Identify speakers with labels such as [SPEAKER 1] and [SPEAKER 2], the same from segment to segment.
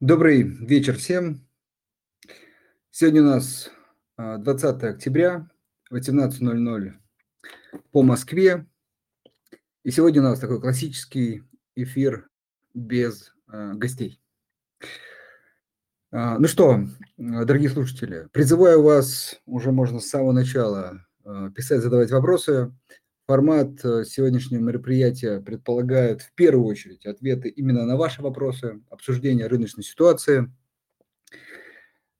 [SPEAKER 1] Добрый вечер всем. Сегодня у нас 20 а, октября, 18.00 по Москве. И сегодня у нас такой классический эфир без э, гостей. А, ну что, дорогие слушатели, призываю вас, уже можно с самого начала писать, задавать вопросы. Формат э, сегодняшнего мероприятия предполагает в первую очередь ответы именно на ваши вопросы, обсуждение рыночной ситуации,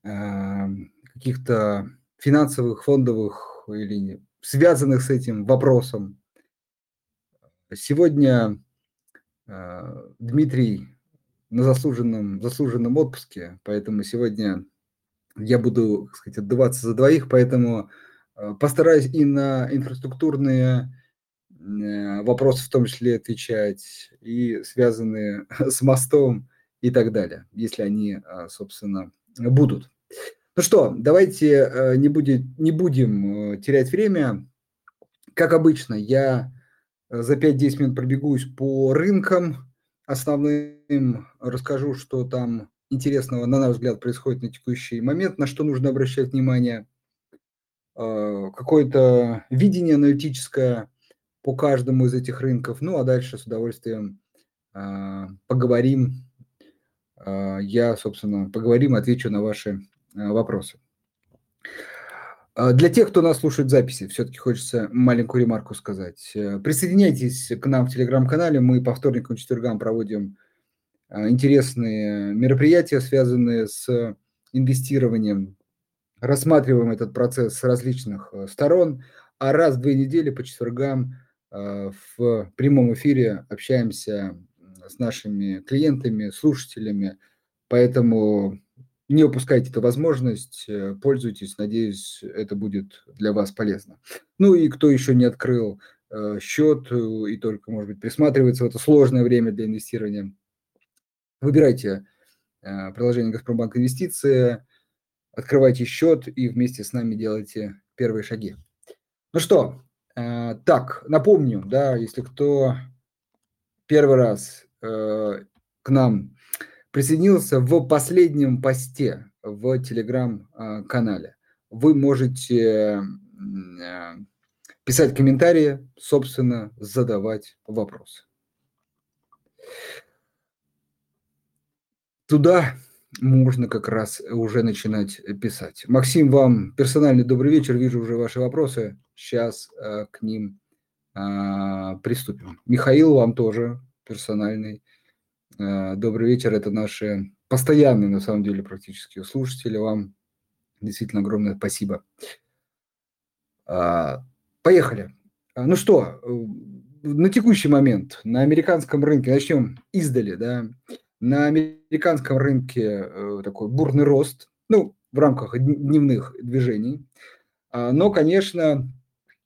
[SPEAKER 1] эм, каких-то финансовых, фондовых или связанных с этим вопросом. Сегодня э, Дмитрий на заслуженном, заслуженном отпуске, поэтому сегодня я буду, так сказать, отдуваться за двоих, поэтому постараюсь и на инфраструктурные э, вопросы в том числе отвечать, и связанные с мостом и так далее, если они, э, собственно, будут. Ну что, давайте не, будет, не будем терять время. Как обычно, я за 5-10 минут пробегусь по рынкам основным, расскажу, что там интересного, на наш взгляд, происходит на текущий момент, на что нужно обращать внимание – Э, какое-то видение аналитическое по каждому из этих рынков. Ну, а дальше с удовольствием э, поговорим. Э, я, собственно, поговорим, отвечу на ваши вопросы. Для тех, кто нас слушает записи, все-таки хочется маленькую ремарку сказать. Присоединяйтесь к нам в телеграм-канале. Мы по вторникам и четвергам проводим интересные мероприятия, связанные с инвестированием рассматриваем этот процесс с различных э, сторон, а раз в две недели по четвергам э, в прямом эфире общаемся с нашими клиентами, слушателями, поэтому не упускайте эту возможность, э, пользуйтесь, надеюсь, это будет для вас полезно. Ну и кто еще не открыл счет и только, может быть, присматривается в это сложное время для инвестирования, выбирайте приложение «Газпромбанк Инвестиции», открывайте счет и вместе с нами делайте первые шаги. Ну что, э, так, напомню, да, если кто первый раз э, к нам присоединился в последнем посте в телеграм-канале, вы можете э, писать комментарии, собственно, задавать вопросы. Туда можно как раз уже начинать писать. Максим, вам персональный добрый вечер. Вижу уже ваши вопросы. Сейчас э, к ним э, приступим. Михаил, вам тоже персональный э, добрый вечер. Это наши постоянные, на самом деле, практически слушатели. Вам действительно огромное спасибо. Э, поехали. Ну что, на текущий момент на американском рынке начнем издали, да. На американском рынке э, такой бурный рост, ну, в рамках дневных движений. А, но, конечно,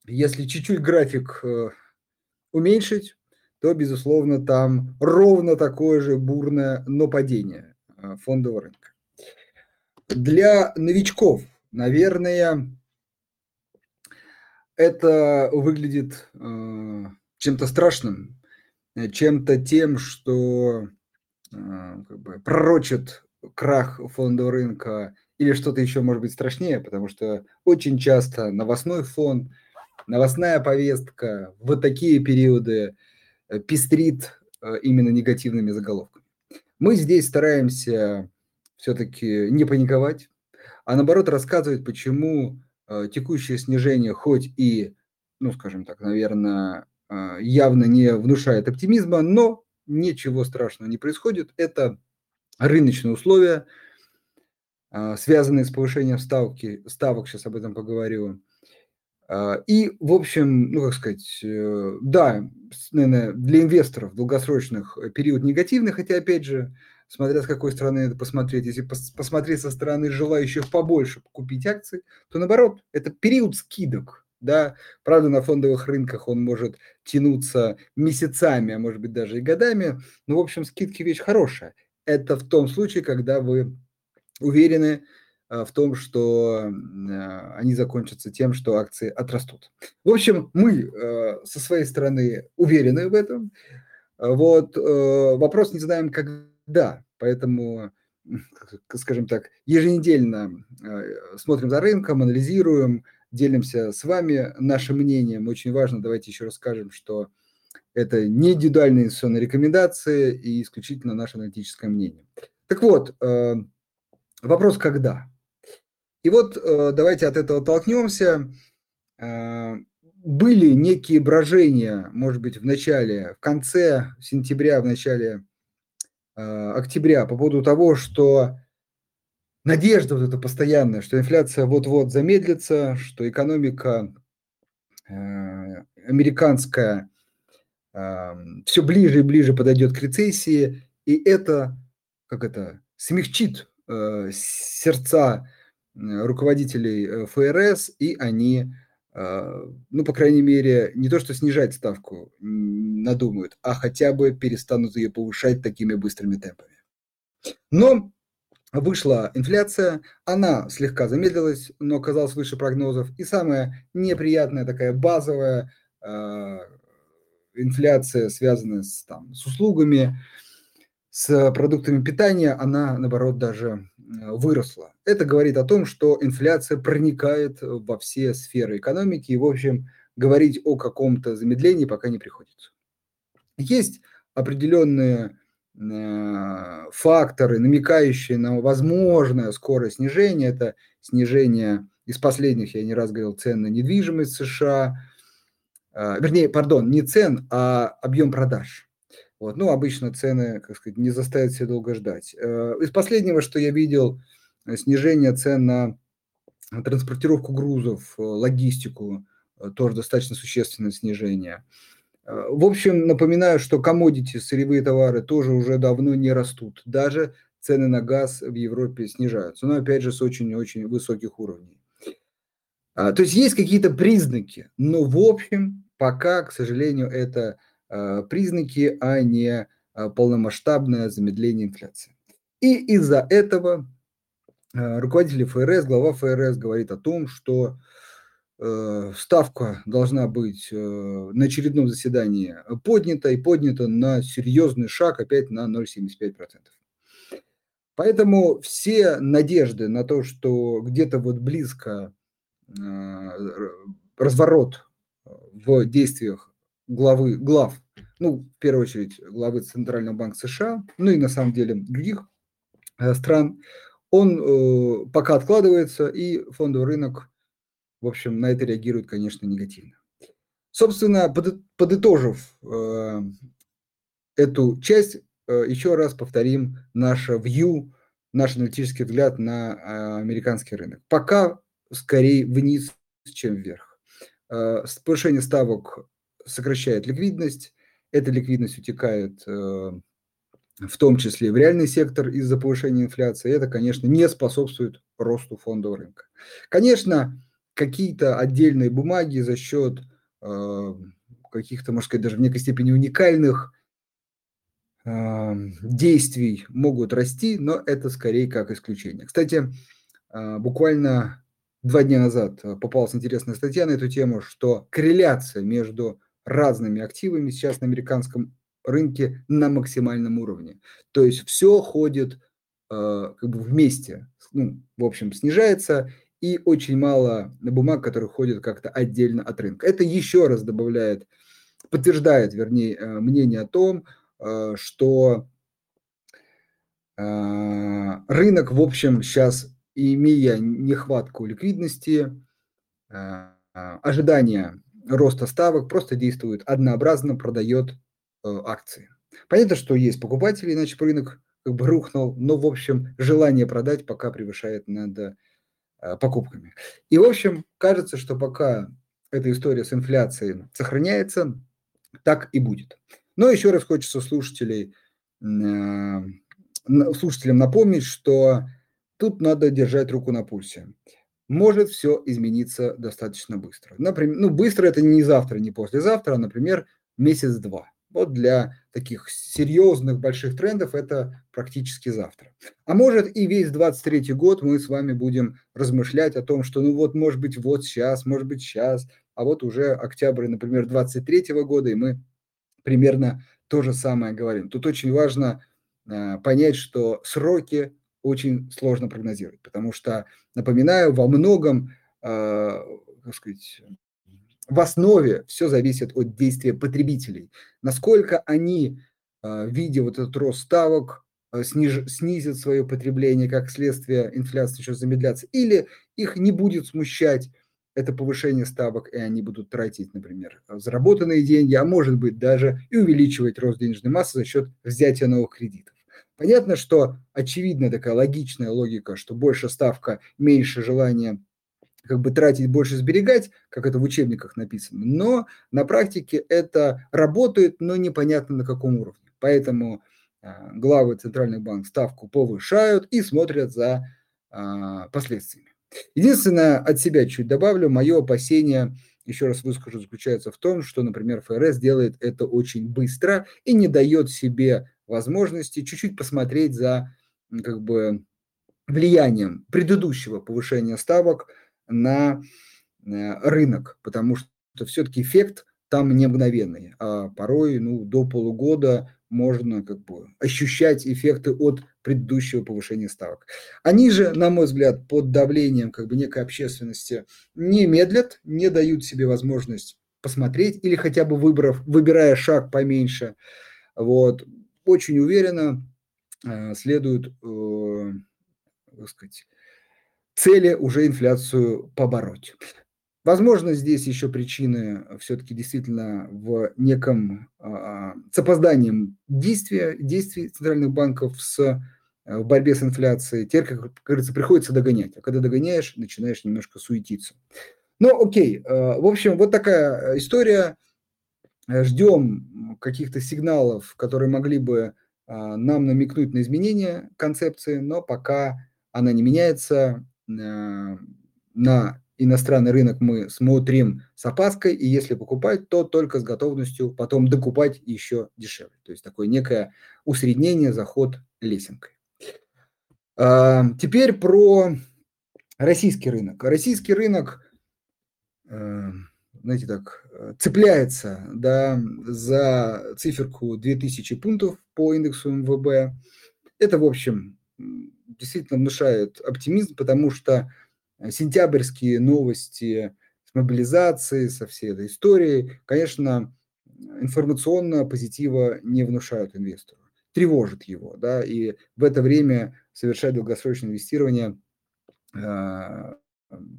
[SPEAKER 1] если чуть-чуть график э, уменьшить, то, безусловно, там ровно такое же бурное, но падение э, фондового рынка. Для новичков, наверное, это выглядит чем-то страшным, чем-то тем, что как бы пророчит крах фондового рынка или что-то еще может быть страшнее, потому что очень часто новостной фон, новостная повестка в такие периоды э, пестрит э, именно негативными заголовками. Мы здесь стараемся все-таки не паниковать, а наоборот рассказывать, почему э, текущее снижение хоть и, ну скажем так, наверное, явно не внушает оптимизма, но ничего страшного не происходит. Это рыночные условия, а, связанные с повышением ставки, ставок, сейчас об этом поговорю. А, и, в общем, ну, как сказать, э, да, наверное, для инвесторов долгосрочных период негативный, хотя, опять же, смотря с какой стороны это посмотреть, если посмотреть со стороны желающих побольше купить акции, то, наоборот, это период скидок, да, правда, на фондовых рынках он может тянуться месяцами, а может быть даже и годами, но, в общем, скидки вещь хорошая. Это в том случае, когда вы уверены э, в том, что э, они закончатся тем, что акции отрастут. В общем, мы э, со своей стороны уверены в этом. Вот вопрос не знаем, когда, поэтому скажем так, еженедельно э, смотрим за рынком, анализируем, делимся с вами нашим мнением. Очень важно, давайте еще расскажем, что это не индивидуальные инвестиционные рекомендации и исключительно наше аналитическое мнение. Так вот, э, вопрос когда? И вот э, давайте от этого толкнемся. Были некие брожения, может быть, в начале, в конце сентября, в начале октября по поводу того, что надежда вот эта постоянная, что инфляция вот-вот замедлится, что экономика э, американская э, все ближе и ближе подойдет к рецессии, и это, как это, смягчит э, сердца руководителей ФРС, и они, ну, по крайней мере, не то что снижать ставку надумают, а хотя бы перестанут ее повышать такими быстрыми темпами. Но вышла инфляция, она слегка замедлилась, но оказалась выше прогнозов. И самая неприятная такая базовая э, инфляция, связанная с, там, с услугами, с продуктами питания, она, наоборот, даже выросла. Это говорит о том, что инфляция проникает во все сферы экономики, и, в общем, говорить о каком-то замедлении пока не приходится. Есть определенные Э, факторы, намекающие на возможное скорое снижение. Это снижение из последних, я не раз говорил, цен на недвижимость США. Э, вернее, пардон, не цен, а объем продаж. Вот. Ну, обычно цены, как сказать, не заставят себя долго ждать. Э, из последнего, что я видел, снижение цен на транспортировку грузов, логистику, тоже достаточно существенное снижение. Э, в общем, напоминаю, что комодити, сырьевые товары тоже уже давно не растут. Даже цены на газ в Европе снижаются, но опять же с очень-очень высоких уровней. А, то есть есть какие-то признаки, но в общем пока, к сожалению, это а, признаки, а не а, полномасштабное замедление инфляции. И из-за этого руководитель ФРС, глава ФРС говорит о том, что Э, ставка должна быть э, на очередном заседании поднята и поднята на серьезный шаг опять на 0,75%. Поэтому все надежды на то, что где-то вот близко э, разворот в действиях главы, глав, ну, в первую очередь, главы Центрального банка США, ну и на самом деле других стран, он пока откладывается, и фондовый рынок в общем, на это реагируют, конечно, негативно. Собственно, подытожив э, эту часть, э, еще раз повторим наше view, наш аналитический взгляд на э, американский рынок. Пока скорее вниз, чем вверх. Повышение ставок сокращает ликвидность, эта ликвидность утекает в том числе в реальный сектор из-за повышения инфляции. Это, конечно, не способствует росту фондового рынка. Конечно, какие-то отдельные бумаги за счет э, каких-то, можно сказать, даже в некой степени уникальных э, действий могут расти, но это скорее как исключение. Кстати, э, буквально два дня назад попалась интересная статья на эту тему, что корреляция между разными активами сейчас на американском рынке на максимальном уровне. То есть все ходит э, как бы вместе, ну, в общем, снижается, и очень мало бумаг, которые ходят как-то отдельно от рынка. Это еще раз добавляет, подтверждает, вернее, э, мнение о том, э, что э, рынок, в общем, сейчас, имея нехватку ликвидности, ожидания роста ставок, просто действует однообразно, продает акции. Понятно, что есть покупатели, иначе рынок как бы рухнул, но, в общем, желание продать пока превышает надо Э, покупками. И, в общем, кажется, что пока эта история с инфляцией сохраняется, так и будет. Но еще раз хочется слушателей, э, слушателям напомнить, что тут надо держать руку на пульсе. Может все измениться достаточно быстро. Например, ну, быстро это не завтра, не послезавтра, а, например, месяц-два. Вот для таких серьезных больших трендов это практически завтра. А может и весь 23 год мы с вами будем размышлять о том, что ну вот может быть вот сейчас, может быть сейчас, а вот уже октябрь, например, 23 года, и мы примерно то же самое говорим. Тут очень важно э, понять, что сроки очень сложно прогнозировать, потому что, напоминаю, во многом, э, как сказать, в основе все зависит от действия потребителей. Насколько они, э, видя вот этот рост ставок, э, сниж, снизят свое потребление, как следствие инфляции еще замедляться, или их не будет смущать это повышение ставок, и они будут тратить, например, заработанные деньги, а может быть даже и увеличивать рост денежной массы за счет взятия новых кредитов. Понятно, что очевидная такая логичная логика, что больше ставка, меньше желание как бы тратить, больше сберегать, как это в учебниках написано, но на практике это работает, но непонятно на каком уровне. Поэтому а, главы центральных банков ставку повышают и смотрят за а, последствиями. Единственное, от себя чуть добавлю, мое опасение, еще раз выскажу, заключается в том, что, например, ФРС делает это очень быстро и не дает себе возможности чуть-чуть посмотреть за как бы влиянием предыдущего повышения ставок на э, рынок, потому что все-таки эффект там не мгновенный, а порой ну, до полугода можно как бы ощущать эффекты от предыдущего повышения ставок. Они же, на мой взгляд, под давлением как бы некой общественности не медлят, не дают себе возможность посмотреть или хотя бы выбрав, выбирая шаг поменьше. Вот. Очень уверенно э, следует, э, так сказать, цели уже инфляцию побороть. Возможно, здесь еще причины все-таки действительно в неком а, с опозданием действия, действий центральных банков с, э, в борьбе с инфляцией. Теперь, как говорится, приходится догонять. А когда догоняешь, начинаешь немножко суетиться. Ну, окей. Э, в общем, вот такая история. Ждем каких-то сигналов, которые могли бы а, нам намекнуть на изменение концепции, но пока она не меняется, э, на иностранный рынок мы смотрим с опаской, и если покупать, то только с готовностью потом докупать еще дешевле. То есть такое некое усреднение, заход лесенкой. А, теперь про российский рынок. Российский рынок, э, знаете так, цепляется да, за циферку 2000 пунктов по индексу МВБ. Это, в общем, действительно внушает оптимизм, потому что Э, сентябрьские новости с мобилизацией, со всей этой историей, конечно, информационно позитива не внушают инвестору, тревожит его, да, и в это время совершать долгосрочное инвестирование э,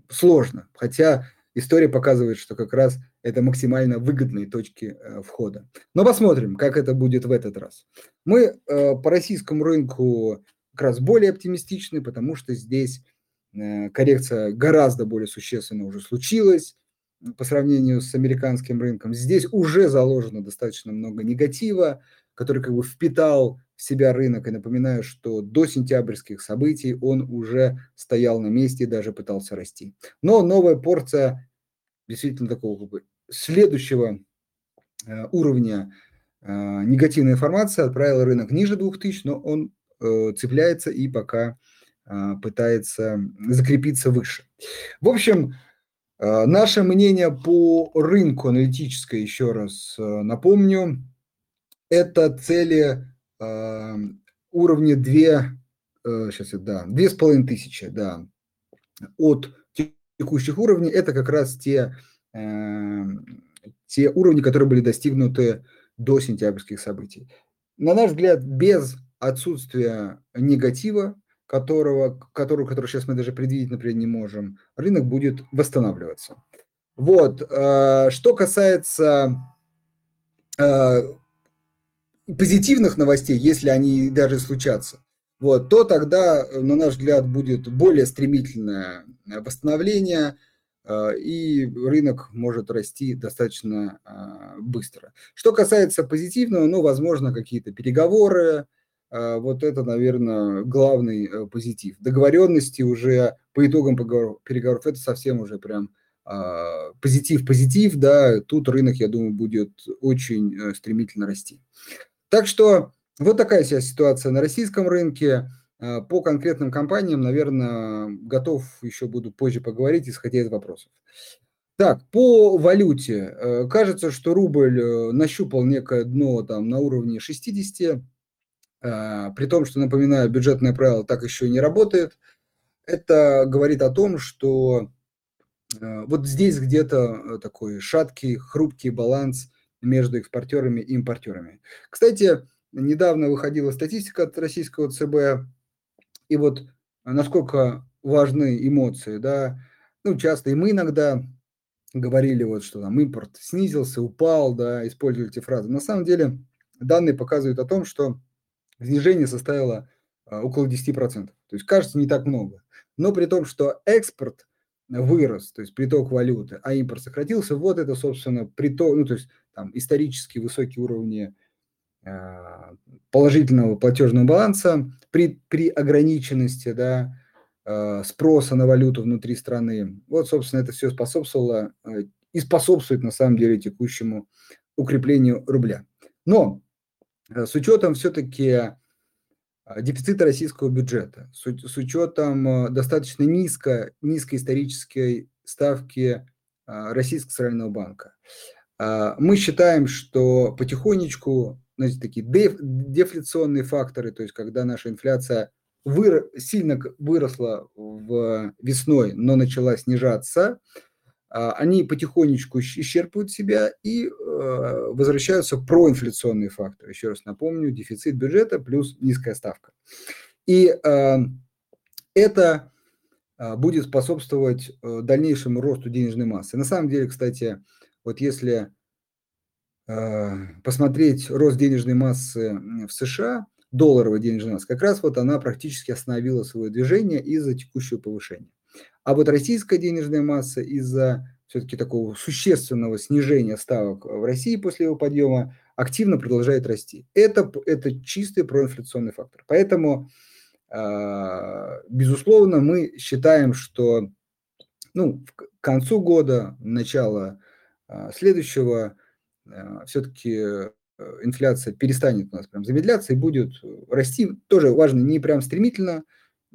[SPEAKER 1] сложно, хотя история показывает, что как раз это максимально выгодные точки э, входа. Но посмотрим, как это будет в этот раз. Мы э, по российскому рынку как раз более оптимистичны, потому что здесь Э, коррекция гораздо более существенно уже случилась по сравнению с американским рынком. Здесь уже заложено достаточно много негатива, который как бы впитал в себя рынок. И напоминаю, что до сентябрьских событий он уже стоял на месте и даже пытался расти. Но новая порция действительно такого как бы следующего э, уровня э, негативной информации отправила рынок ниже 2000, но он цепляется и пока а, пытается закрепиться выше. В общем, а, наше мнение по рынку аналитическое, еще раз а, напомню, это цели уровня 2, сейчас, да, 2500, да, от текущих уровней, это как раз те, те уровни, которые были достигнуты до сентябрьских событий. На наш взгляд, без отсутствия негатива, которого, которую, которую сейчас мы даже предвидеть, например, не можем, рынок будет восстанавливаться. Вот. Э, что касается э, позитивных новостей, если они даже случатся, вот, то тогда, на наш взгляд, будет более стремительное восстановление, э, и рынок может расти достаточно быстро. Что касается позитивного, ну, возможно, какие-то переговоры, вот это, наверное, главный э, позитив. Договоренности уже по итогам переговоров, это совсем уже прям позитив-позитив, да, тут рынок, я думаю, будет очень э, стремительно расти. Так что вот такая сейчас ситуация на российском рынке. А, по конкретным компаниям, наверное, готов еще буду позже поговорить, исходя из вопросов. Так, по валюте. Э, кажется, что рубль нащупал некое дно там на уровне 60 при том, что, напоминаю, бюджетное правило так еще и не работает, это говорит о том, что вот здесь где-то такой шаткий, хрупкий баланс между экспортерами и импортерами. Кстати, недавно выходила статистика от российского ЦБ, и вот насколько важны эмоции, да, ну, часто и мы иногда говорили вот, что там импорт снизился, упал, да, использовали эти фразы. На самом деле данные показывают о том, что снижение составило а, около 10%. То есть кажется не так много. Но при том, что экспорт вырос, то есть приток валюты, а импорт сократился, вот это, собственно, приток, ну, то есть там исторически высокие уровни а, положительного платежного баланса при, при ограниченности, да, Э, спроса на валюту внутри страны. Вот, собственно, это все способствовало и способствует на самом деле текущему укреплению рубля. Но с учетом все-таки дефицита российского бюджета, с, учетом достаточно низко, низкой исторической ставки Российского центрального банка, мы считаем, что потихонечку, знаете, такие деф, дефляционные факторы, то есть когда наша инфляция выр... сильно выросла в весной, но начала снижаться, они потихонечку исчерпывают себя и э, возвращаются проинфляционные факторы. Еще раз напомню, дефицит бюджета плюс низкая ставка. И э, это э, будет способствовать дальнейшему росту денежной массы. На самом деле, кстати, вот если посмотреть рост денежной массы в США, долларовая денежная масса, как раз вот она практически остановила свое движение из-за текущего повышения. А вот российская денежная масса из-за все-таки такого существенного снижения ставок в России после его подъема активно продолжает расти. Это, это чистый проинфляционный фактор. Поэтому, а, безусловно, мы считаем, что ну, к концу года, начало а, следующего, а, все-таки Э, инфляция перестанет у нас прям замедляться и будет расти. Тоже важно, не прям стремительно,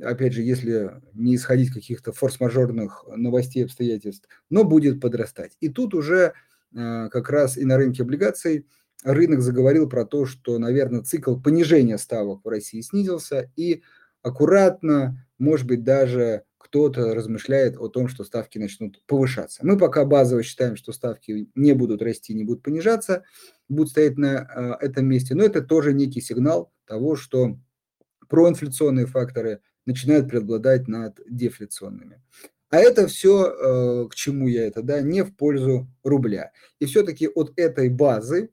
[SPEAKER 1] опять же, если не исходить каких-то форс-мажорных новостей, обстоятельств, но будет подрастать. И тут уже э, как раз и на рынке облигаций рынок заговорил про то, что, наверное, цикл понижения ставок в России снизился, и аккуратно, может быть, даже кто-то размышляет о том, что ставки начнут повышаться. Мы пока базово считаем, что ставки не будут расти, не будут понижаться, будут стоять на э, этом месте, но это тоже некий сигнал того, что проинфляционные факторы начинают преобладать над дефляционными. А это все, э, к чему я это, да, не в пользу рубля. И все-таки от этой базы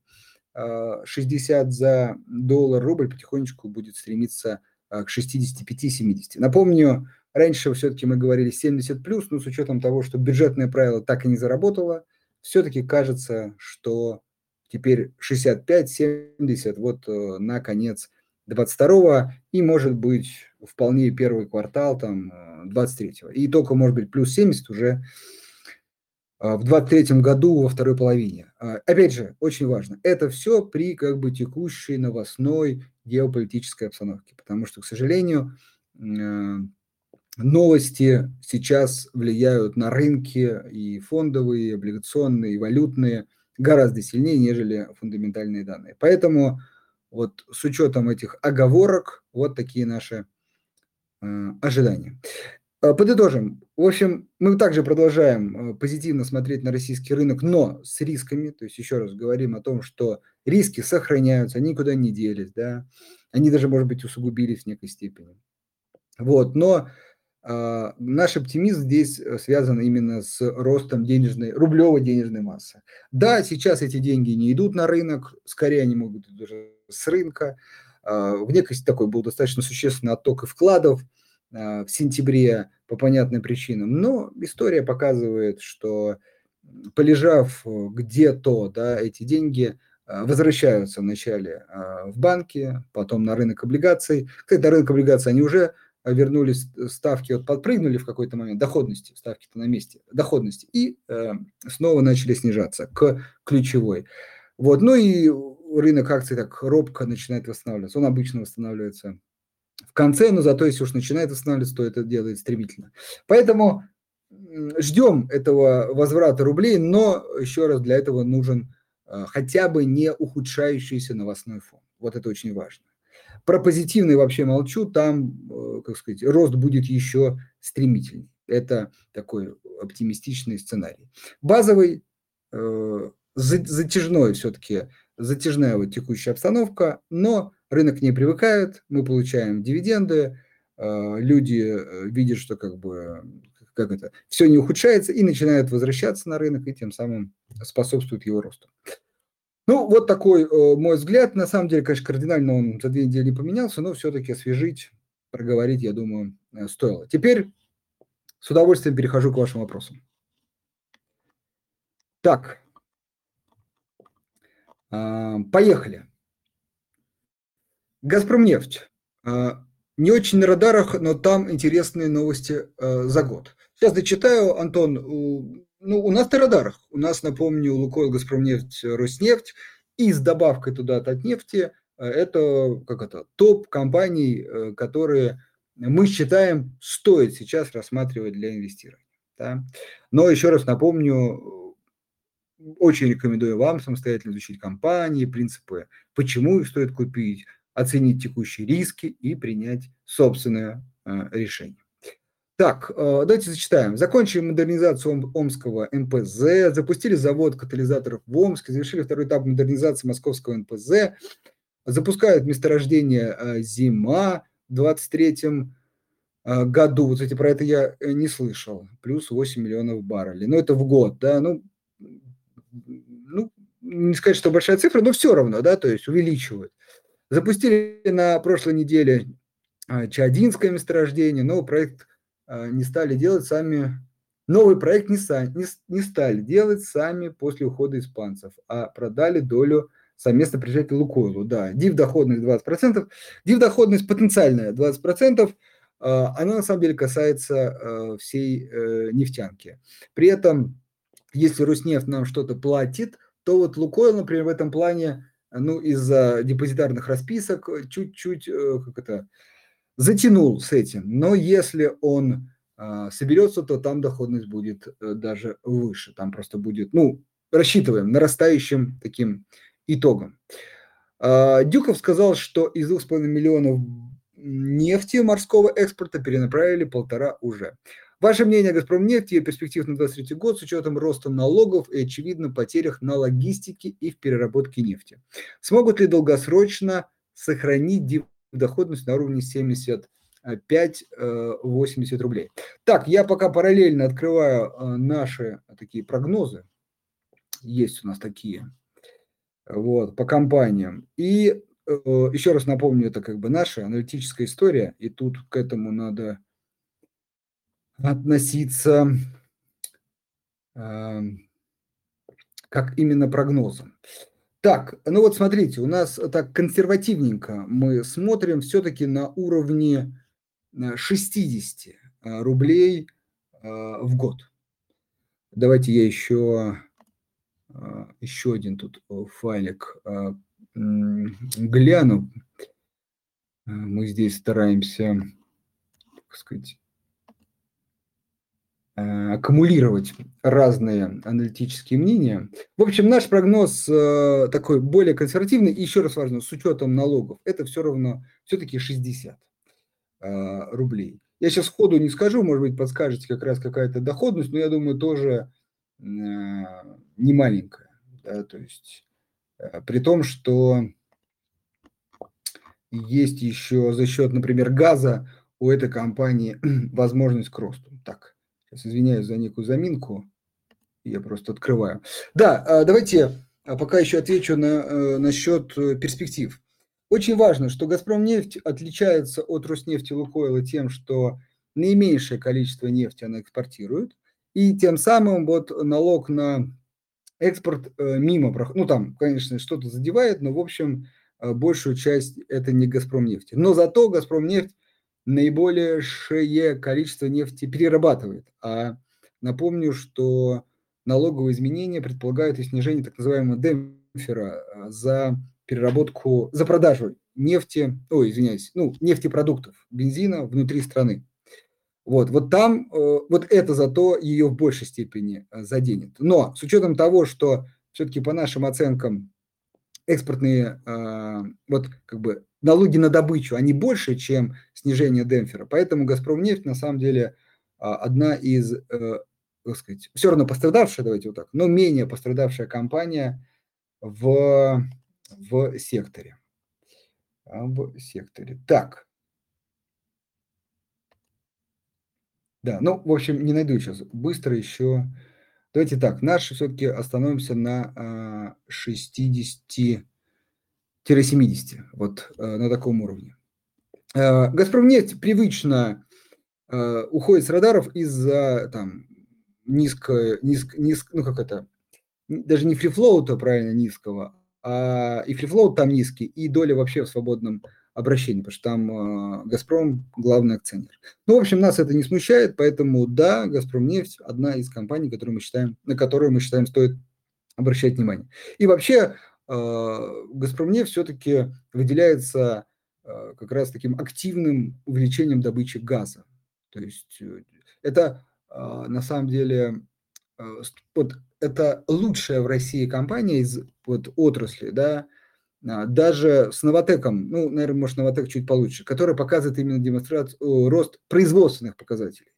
[SPEAKER 1] э, 60 за доллар рубль потихонечку будет стремиться э, к 65-70. Напомню, Раньше все-таки мы говорили 70 плюс, но с учетом того, что бюджетное правило так и не заработало, все-таки кажется, что теперь 65-70 вот э, на конец 22 и может быть вполне первый квартал там 23 э, и только может быть плюс 70 уже э, в 23 году во второй половине. Опять же, очень важно, это все при как бы текущей новостной геополитической обстановке, потому что, к сожалению, новости сейчас влияют на рынки и фондовые, и облигационные, и валютные гораздо сильнее, нежели фундаментальные данные. Поэтому вот с учетом этих оговорок, вот такие наши э, ожидания. Э, подытожим. В общем, мы также продолжаем э, позитивно смотреть на российский рынок, но с рисками. То есть еще раз говорим о том, что риски сохраняются, они никуда не делись, да. Они даже, может быть, усугубились в некой степени. Вот, но наш оптимизм здесь э, связан именно с ростом денежной, рублевой денежной массы. Да, сейчас эти деньги не идут на рынок, скорее они могут идти даже с рынка. А, в некой такой был достаточно существенный отток и вкладов а, в сентябре по понятным причинам, но история показывает, что полежав где-то, да, эти деньги возвращаются вначале в банки, потом на рынок облигаций. Когда рынок облигаций, они уже вернулись ставки, вот подпрыгнули в какой-то момент, доходности, ставки-то на месте, доходности, и э, снова начали снижаться к ключевой. Вот, ну и рынок акций так робко начинает восстанавливаться. Он обычно восстанавливается в конце, но зато если уж начинает восстанавливаться, то это делает стремительно. Поэтому ждем этого возврата рублей, но еще раз для этого нужен э, хотя бы не ухудшающийся новостной фон. Вот это очень важно. Про позитивный вообще молчу, там, э, как сказать, рост будет еще стремительнее. Это такой оптимистичный сценарий. Базовый, э, затяжной все-таки, затяжная вот текущая обстановка, но рынок не привыкает, мы получаем дивиденды, э, люди видят, что как бы как это, все не ухудшается и начинают возвращаться на рынок, и тем самым способствует его росту. Ну, вот такой э, мой взгляд. На самом деле, конечно, кардинально он за две недели не поменялся, но все-таки освежить, проговорить, я думаю, э, стоило. Теперь с удовольствием перехожу к вашим вопросам. Так, э, поехали. Газпромнефть. Э, не очень на радарах, но там интересные новости э, за год. Сейчас дочитаю, Антон, ну, у нас на радарах. У нас, напомню, Лукойл, Газпромнефть, Роснефть. И с добавкой туда от нефти э, это, как это, топ компаний, э, которые мы считаем стоит сейчас рассматривать для инвестирования. Да? Но еще раз напомню, очень рекомендую вам самостоятельно изучить компании, принципы, почему их стоит купить, оценить текущие риски и принять собственное э, решение. Так, э, давайте зачитаем. Закончили модернизацию Омского НПЗ, запустили завод катализаторов в Омске, завершили второй этап модернизации Московского НПЗ, запускают месторождение э, «Зима» в 23 э, году. Вот, кстати, про это я не слышал. Плюс 8 миллионов баррелей. Ну, это в год, да, ну, ну, не сказать, что большая цифра, но все равно, да, то есть увеличивают. Запустили на прошлой неделе Чадинское месторождение, но проект не стали делать сами, новый проект не, не, не стали делать сами после ухода испанцев, а продали долю совместно предприятию Лукойлу. Да, див доходность 20%, див доходность потенциальная 20%, а, она на самом деле касается а, всей э, нефтянки. При этом, если Роснефть нам что-то платит, то вот Лукойл, например, в этом плане, ну, из-за депозитарных расписок чуть-чуть, э, как это, затянул с этим. Но если он э, соберется, то там доходность будет э, даже выше. Там просто будет, ну, рассчитываем нарастающим таким итогом. Э, Дюков сказал, что из 2,5 миллионов нефти морского экспорта перенаправили полтора уже. Ваше мнение о «Газпромнефти» и перспектив на 2023 год с учетом роста налогов и, очевидно, потерях на логистике и в переработке нефти? Смогут ли долгосрочно сохранить доходность на уровне 75-80 э, рублей. Так, я пока параллельно открываю э, наши такие прогнозы. Есть у нас такие. Вот, по компаниям. И э, еще раз напомню, это как бы наша аналитическая история, и тут к этому надо относиться как именно прогнозом. Так, ну вот смотрите, у нас так консервативненько мы смотрим все-таки на уровне 60 э, э, рублей э, в год. Давайте я еще, еще один тут файлик гляну. Мы здесь стараемся, так сказать, аккумулировать разные аналитические мнения. В общем, наш прогноз э, такой более консервативный, и еще раз важно, с учетом налогов, это все равно все-таки 60 э, рублей. Я сейчас ходу не скажу, может быть, подскажете как раз какая-то доходность, но я думаю, тоже не маленькая. Да, то есть, при том, что есть еще за счет, например, газа у этой компании возможность к росту. Так, Сейчас извиняюсь за некую заминку. Я просто открываю. Да, а, давайте а, пока еще отвечу на, э, насчет э, перспектив. Очень важно, что «Газпромнефть» отличается от «Роснефти» Лукойла тем, что наименьшее количество нефти она экспортирует, и тем самым вот налог на экспорт э, мимо, ну там, конечно, что-то задевает, но в общем большую часть это не «Газпромнефть». Но зато «Газпромнефть» наибольшее количество нефти перерабатывает. А напомню, что налоговые изменения предполагают и снижение так называемого демпфера а, за переработку, за продажу нефти, ой, извиняюсь, ну, нефтепродуктов, бензина внутри страны. Вот, вот там, э, вот это зато ее в большей степени э, заденет. Но с учетом того, что все-таки по нашим оценкам экспортные, а, вот как бы налоги на добычу, они больше, чем снижение демпфера. Поэтому «Газпромнефть» на самом деле а, одна из, э, как сказать, все равно пострадавшая, давайте вот так, но менее пострадавшая компания в, в секторе. В секторе. Так. Да, ну, в общем, не найду сейчас. Быстро еще. Давайте так, наши все-таки остановимся на 60-70, вот э, на таком уровне. Э, Газпромнефть привычно э, уходит с радаров из-за там низко, низко, низко, ну как это, даже не фрифлоута правильно низкого, а и фрифлоут там низкий, и доля вообще в свободном обращении, потому что там э, «Газпром» главный акционер. Ну, в общем, нас это не смущает, поэтому да, «Газпромнефть» – одна из компаний, которую мы считаем, на которую мы считаем стоит обращать внимание. И вообще э, «Газпромнефть» все-таки выделяется э, как раз таким активным увеличением добычи газа. То есть э, это на самом деле вот, это лучшая в России компания из вот, отрасли, да, а, даже с Новотеком, ну, наверное, может, Новотек чуть получше, который показывает именно демонстрацию, рост производственных показателей.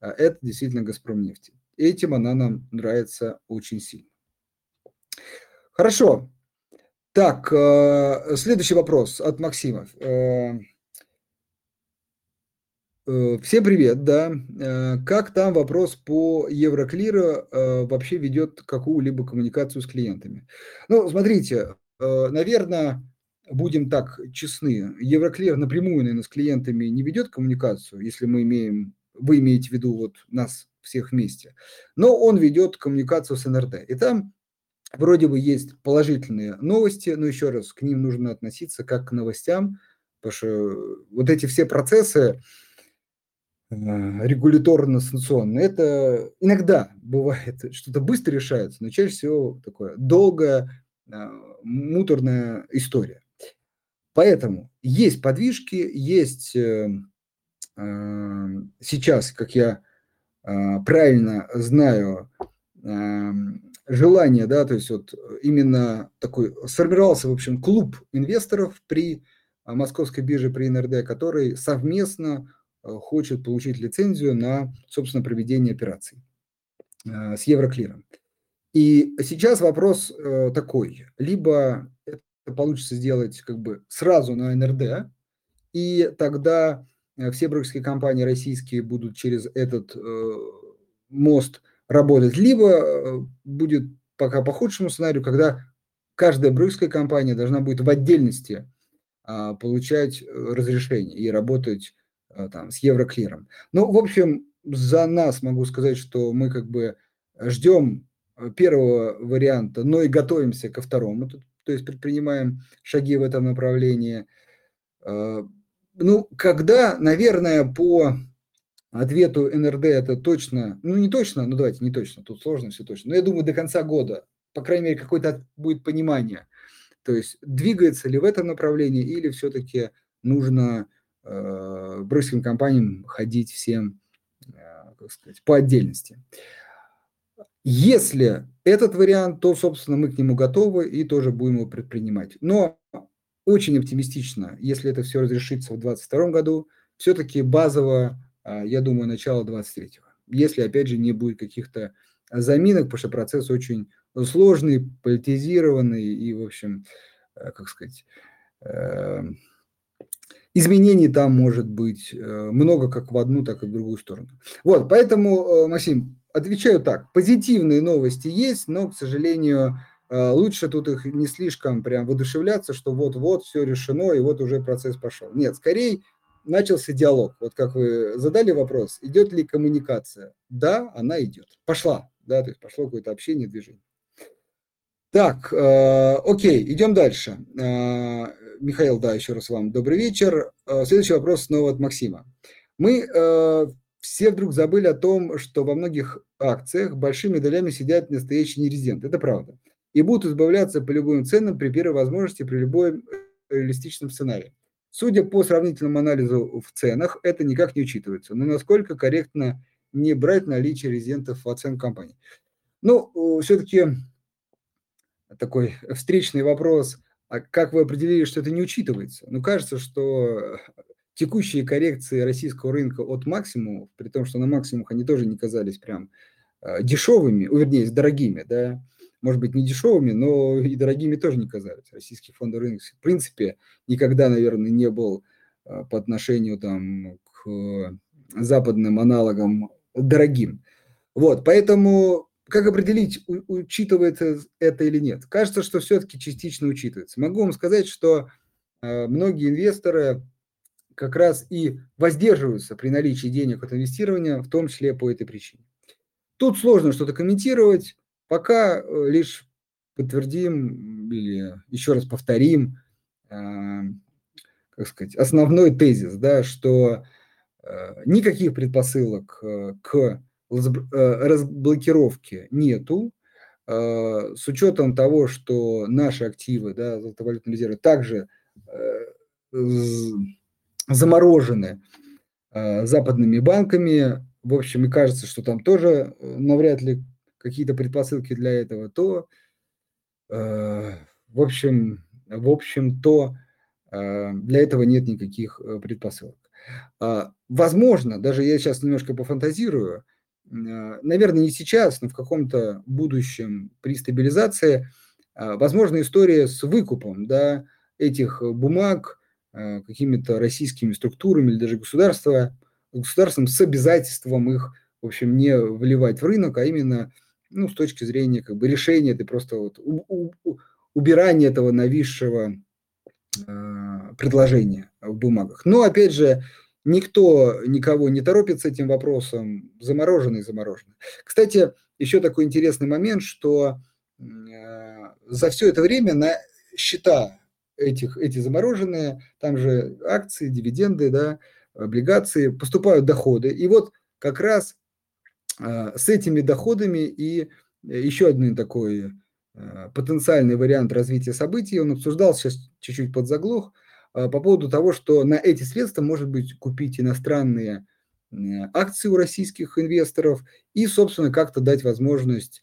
[SPEAKER 1] А это действительно Газпром нефти. Этим она нам нравится очень сильно. Хорошо. Так, э, следующий вопрос от Максима. Э, э, всем привет, да. Как там вопрос по Евроклиру вообще ведет какую-либо коммуникацию с клиентами? Ну, смотрите, Э, наверное, будем так честны, Евроклир напрямую, наверное, с клиентами не ведет коммуникацию, если мы имеем, вы имеете в виду вот нас всех вместе, но он ведет коммуникацию с НРД. И там вроде бы есть положительные новости, но еще раз, к ним нужно относиться как к новостям, потому что вот эти все процессы э, регуляторно-санкционные, это иногда бывает, что-то быстро решается, но чаще всего такое долгое, э, муторная история. Поэтому есть подвижки, есть э, э, сейчас, как я э, правильно знаю, э, желание, да, то есть вот именно такой сформировался, в общем, клуб инвесторов при московской бирже, при НРД, который совместно э, хочет получить лицензию на, собственно, проведение операций э, с Евроклиром. И сейчас вопрос э, такой: либо это получится сделать как бы сразу на НРД, и тогда э, все брокерские компании российские будут через этот э, мост работать, либо э, будет пока по худшему сценарию, когда каждая брокерская компания должна будет в отдельности а, получать э, разрешение и работать а, там с Евроклиром. Ну, в общем, за нас могу сказать, что мы как бы ждем Э, первого варианта, но и готовимся ко второму, то есть предпринимаем шаги в этом направлении. Э, ну, когда, наверное, по ответу НРД это точно, ну не точно, ну давайте не точно, тут сложно все точно, но я думаю до конца года, по крайней мере, какое-то будет понимание, то есть двигается ли в этом направлении или все-таки нужно э, брокерским компаниям ходить всем, э, как сказать, по отдельности. Если этот вариант, то, собственно, мы к нему готовы и тоже будем его предпринимать. Но очень оптимистично, если это все разрешится в 2022 году, все-таки базово, а, я думаю, начало 2023. Если, опять же, не будет каких-то заминок, потому что процесс очень сложный, политизированный и, в общем, э, как сказать, эм, изменений там может быть э, много как в одну, так и в другую сторону. Вот, поэтому, э, Максим, отвечаю так. Позитивные новости есть, но, к сожалению, э, лучше тут их не слишком прям воодушевляться, что вот-вот все решено и вот уже процесс пошел. Нет, скорее начался диалог. Вот как вы задали вопрос, идет ли коммуникация? Да, она идет. Пошла, да, то есть пошло какое-то общение, движение. Так, э, окей, идем дальше. Э, Михаил, да, еще раз вам добрый вечер. Э, следующий вопрос снова от Максима. Мы э, все вдруг забыли о том, что во многих акциях большими долями сидят настоящие нерезиденты. Это правда. И будут избавляться по любым ценам при первой возможности, при любой реалистичном сценарии. Судя по сравнительному анализу в ценах, это никак не учитывается. Но насколько корректно не брать наличие резидентов в оценку компании? Ну, все-таки такой встречный вопрос, а как вы определили, что это не учитывается? Ну, кажется, что текущие коррекции российского рынка от максимумов, при том, что на максимумах они тоже не казались прям э, дешевыми, вернее, дорогими, да, может быть, не дешевыми, но и дорогими тоже не казались. Российский фондовый рынок, в принципе, никогда, наверное, не был э, по отношению там, к западным аналогам дорогим. Вот, поэтому как определить, учитывается это или нет? Кажется, что все-таки частично учитывается. Могу вам сказать, что э, многие инвесторы как раз и воздерживаются при наличии денег от инвестирования, в том числе по этой причине. Тут сложно что-то комментировать, пока э, лишь подтвердим или еще раз повторим, э, как сказать, основной тезис, да, что никаких предпосылок к Э, разблокировки нету, э, с учетом того, что наши активы, да, золотовалютные резервы также э, заморожены западными банками, в общем, и кажется, что там тоже навряд ли какие-то предпосылки для этого, то, в общем, в общем, то для этого нет никаких предпосылок. Возможно, даже я сейчас немножко пофантазирую, Э, наверное, не сейчас, но в каком-то будущем при стабилизации, а, возможно, история с выкупом да, этих бумаг э, какими-то российскими структурами или даже государства, государством с обязательством их, в общем, не вливать в рынок, а именно ну, с точки зрения как бы, решения, это просто вот у, у, убирания этого нависшего э, предложения в бумагах. Но, опять же, Никто никого не торопит с этим вопросом, замороженный, замороженный. Кстати, еще такой интересный момент, что э, за все это время на счета этих, эти замороженные, там же акции, дивиденды, да, облигации, поступают доходы. И вот как раз э, с этими доходами и еще один такой э, потенциальный вариант развития событий, он обсуждался сейчас чуть-чуть под заглох, а, по поводу того, что на эти средства может быть купить иностранные акции у российских инвесторов и, собственно, как-то дать возможность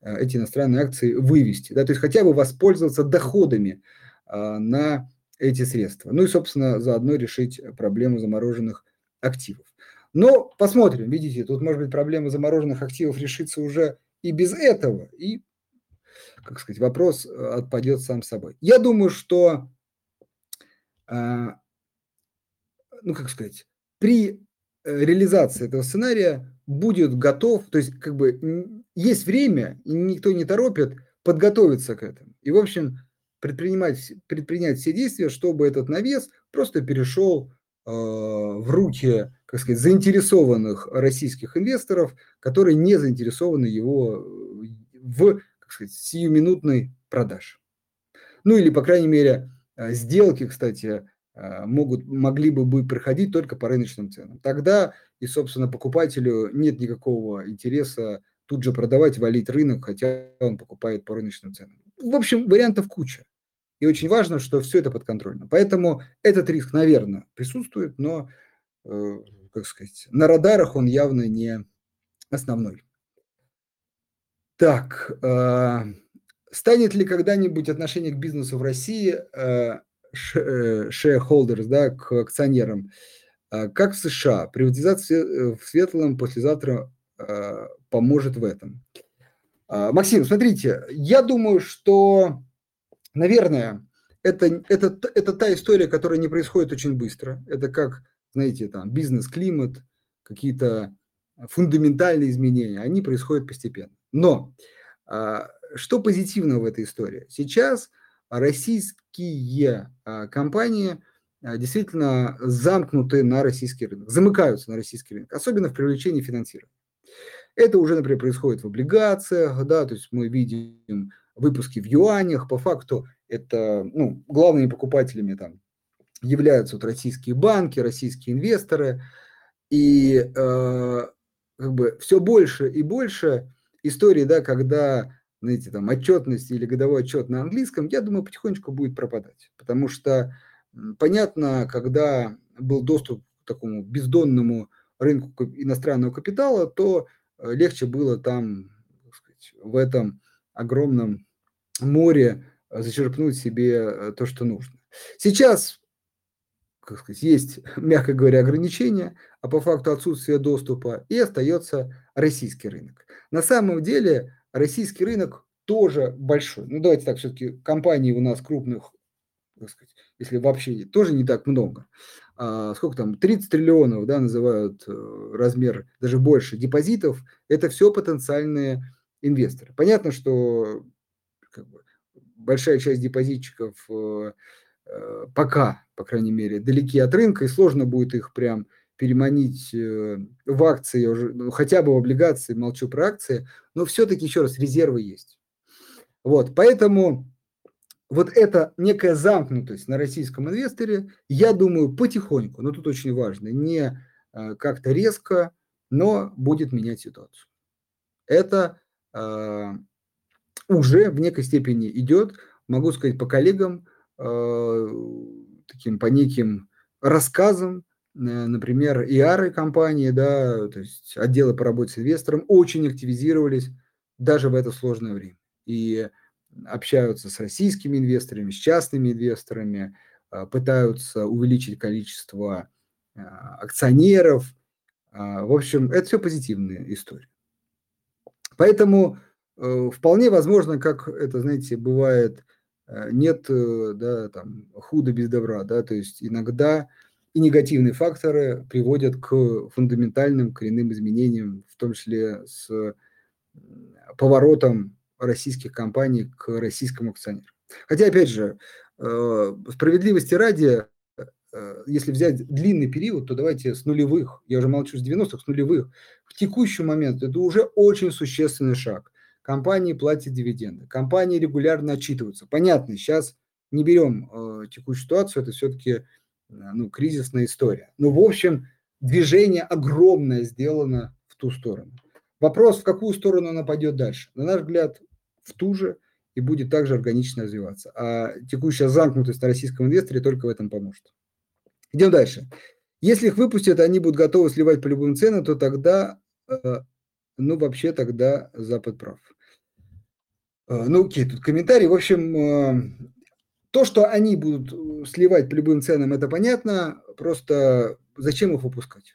[SPEAKER 1] а, эти иностранные акции вывести, да, то есть хотя бы воспользоваться доходами а, на эти средства. Ну и, собственно, заодно решить проблему замороженных активов. Но посмотрим, видите, тут, может быть, проблема замороженных активов решится уже и без этого, и, как сказать, вопрос отпадет сам собой. Я думаю, что а, ну, как сказать, при э, реализации этого сценария будет готов, то есть как бы есть время, и никто не торопит подготовиться к этому. И, в общем, предпринимать, предпринять все действия, чтобы этот навес просто перешел э, в руки, как сказать, заинтересованных российских инвесторов, которые не заинтересованы его э, в, как сказать, сиюминутной продаже. Ну или, по крайней мере, Э, сделки, кстати, э, могут, могли бы быть проходить только по рыночным ценам. Тогда и, собственно, покупателю нет никакого интереса тут же продавать, валить рынок, хотя он покупает по рыночным ценам. В общем, вариантов куча. И очень важно, что все это подконтрольно. Поэтому этот риск, наверное, присутствует, но, э, как сказать, на радарах он явно не основной. Так, э, Станет ли когда-нибудь отношение к бизнесу в России, э, э, shareholders, да, к акционерам, э, как в США? Приватизация в светлом послезавтра поможет в этом. Максим, смотрите, я думаю, что, наверное, это, это, это та история, которая не происходит очень быстро. Это как, знаете, там бизнес-климат, какие-то фундаментальные изменения, они происходят постепенно. Но что позитивного в этой истории? Сейчас российские а, компании а, действительно замкнуты на российский рынок, замыкаются на российский рынок, особенно в привлечении финансирования. Это уже, например, происходит в облигациях, да, то есть мы видим выпуски в юанях, по факту это, ну, главными покупателями там являются вот российские банки, российские инвесторы, и э, как бы все больше и больше истории, да, когда знаете, там отчетность или годовой отчет на английском, я думаю, потихонечку будет пропадать. Потому что понятно, когда был доступ к такому бездонному рынку иностранного капитала, то легче было там, сказать, в этом огромном море зачерпнуть себе то, что нужно. Сейчас как сказать, есть, мягко говоря, ограничения, а по факту отсутствия доступа, и остается российский рынок. На самом деле российский рынок тоже большой. Ну, давайте так, все-таки компаний у нас крупных, сказать, если вообще тоже не так много. А, сколько там, 30 триллионов, да, называют э, размер, даже больше депозитов, это все потенциальные инвесторы. Понятно, что как бы, большая часть депозитчиков э, э, пока по крайней мере, далеки от рынка, и сложно будет их прям переманить в акции, уже, ну, хотя бы в облигации, молчу про акции, но все-таки, еще раз, резервы есть. Вот, поэтому вот эта некая замкнутость на российском инвесторе, я думаю, потихоньку, но тут очень важно, не э, как-то резко, но будет менять ситуацию. Это э, уже в некой степени идет, могу сказать по коллегам, э, таким по неким рассказам, э, например, IR компании, да, то есть отделы по работе с инвестором очень активизировались даже в это сложное время. И общаются с российскими инвесторами, с частными инвесторами, а, пытаются увеличить количество а, акционеров. А, в общем, это все позитивные истории. Поэтому э, вполне возможно, как это, знаете, бывает Э, нет э, да, там, худа без добра, да, то есть иногда и негативные факторы приводят к фундаментальным коренным изменениям, в том числе с поворотом российских компаний к российскому акционеру. Хотя, опять же, э, справедливости ради, если взять длинный период, то давайте с нулевых, я уже молчу с 90-х, с нулевых, в текущий момент это уже очень существенный шаг компании платят дивиденды, компании регулярно отчитываются. Понятно, сейчас не берем э, текущую ситуацию, это все-таки э, ну, кризисная история. Но, в общем, движение огромное сделано в ту сторону. Вопрос, в какую сторону она пойдет дальше? На наш взгляд, в ту же и будет также органично развиваться. А текущая замкнутость на российском инвесторе только в этом поможет. Идем дальше. Если их выпустят, они будут готовы сливать по любым ценам, то тогда, э, ну, вообще тогда Запад прав. Э, ну, окей, тут комментарий. В общем, э, то, что они будут сливать по любым ценам, это понятно. Просто зачем их выпускать?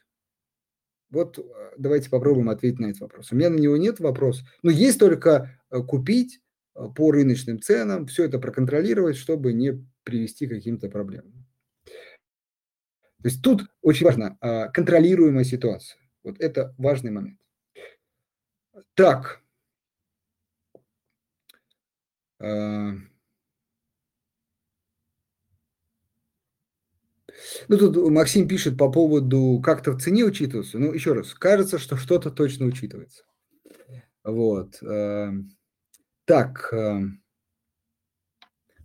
[SPEAKER 1] Вот давайте попробуем ответить на этот вопрос. У меня на него нет вопроса. Но есть только купить по рыночным ценам, все это проконтролировать, чтобы не привести к каким-то проблемам. То есть тут очень важно контролируемая ситуация. Вот это важный момент. Так, а. Ну, тут Максим пишет по поводу, как-то в цене учитываться. Ну, еще раз, кажется, что что-то точно учитывается. Вот. А. Так. А.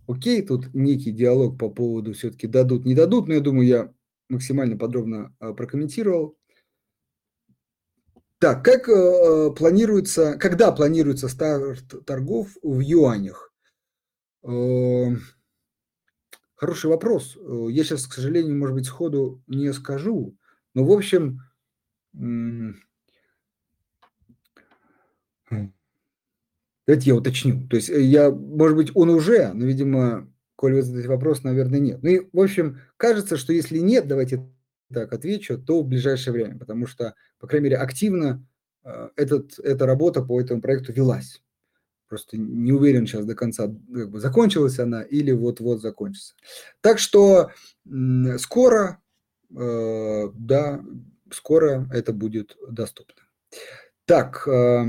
[SPEAKER 1] Окей, тут некий диалог по поводу все-таки дадут, не дадут, но я думаю, я максимально подробно прокомментировал. Так, как э, планируется, когда планируется старт торгов в юанях? Эм, хороший вопрос. Э, я сейчас, к сожалению, может быть, сходу не скажу. Но, в общем, давайте я уточню. То есть э, я, может быть, он уже, но, видимо, коль вы задаете вопрос, наверное, нет. Ну и, в общем, кажется, что если нет, давайте так отвечу, то в ближайшее время, потому что, по крайней мере, активно э, этот, эта работа по этому проекту велась. Просто не уверен сейчас до конца, как бы закончилась она или вот-вот закончится. Так что скоро, э, да, скоро это будет доступно. Так, э,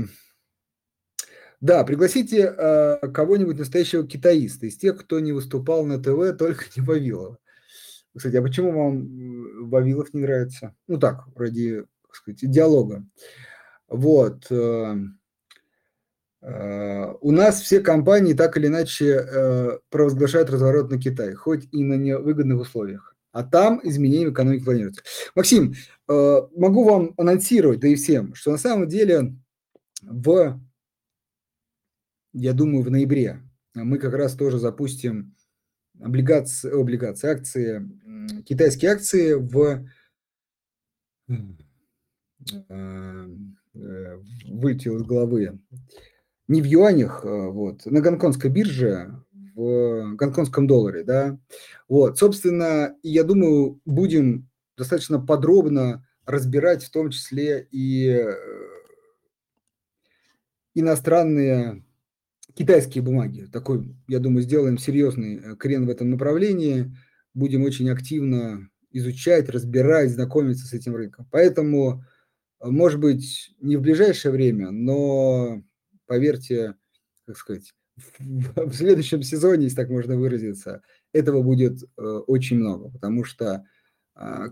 [SPEAKER 1] да, пригласите э, кого-нибудь настоящего китаиста из тех, кто не выступал на ТВ, только не Вавилова. Кстати, а почему вам Вавилов не нравится? Ну так, ради, так сказать, диалога. Вот. Э, Э, у нас все компании так или иначе э, провозглашают разворот на Китай, хоть и на невыгодных условиях. А там изменения в экономике планируются. Максим, э, могу вам анонсировать, да и всем, что на самом деле в, я думаю, в ноябре мы как раз тоже запустим облигации, облигации акции, китайские акции в вылетел из головы не в юанях, вот, на гонконгской бирже, в гонконгском долларе, да. Вот, собственно, я думаю, будем достаточно подробно разбирать в том числе и иностранные китайские бумаги. Такой, я думаю, сделаем серьезный э, крен в этом направлении. Будем очень активно изучать, разбирать, знакомиться с этим рынком. Поэтому, э, может быть, не в ближайшее время, но, поверьте, как сказать, в следующем сезоне, если так можно выразиться, этого будет э, очень много, потому что,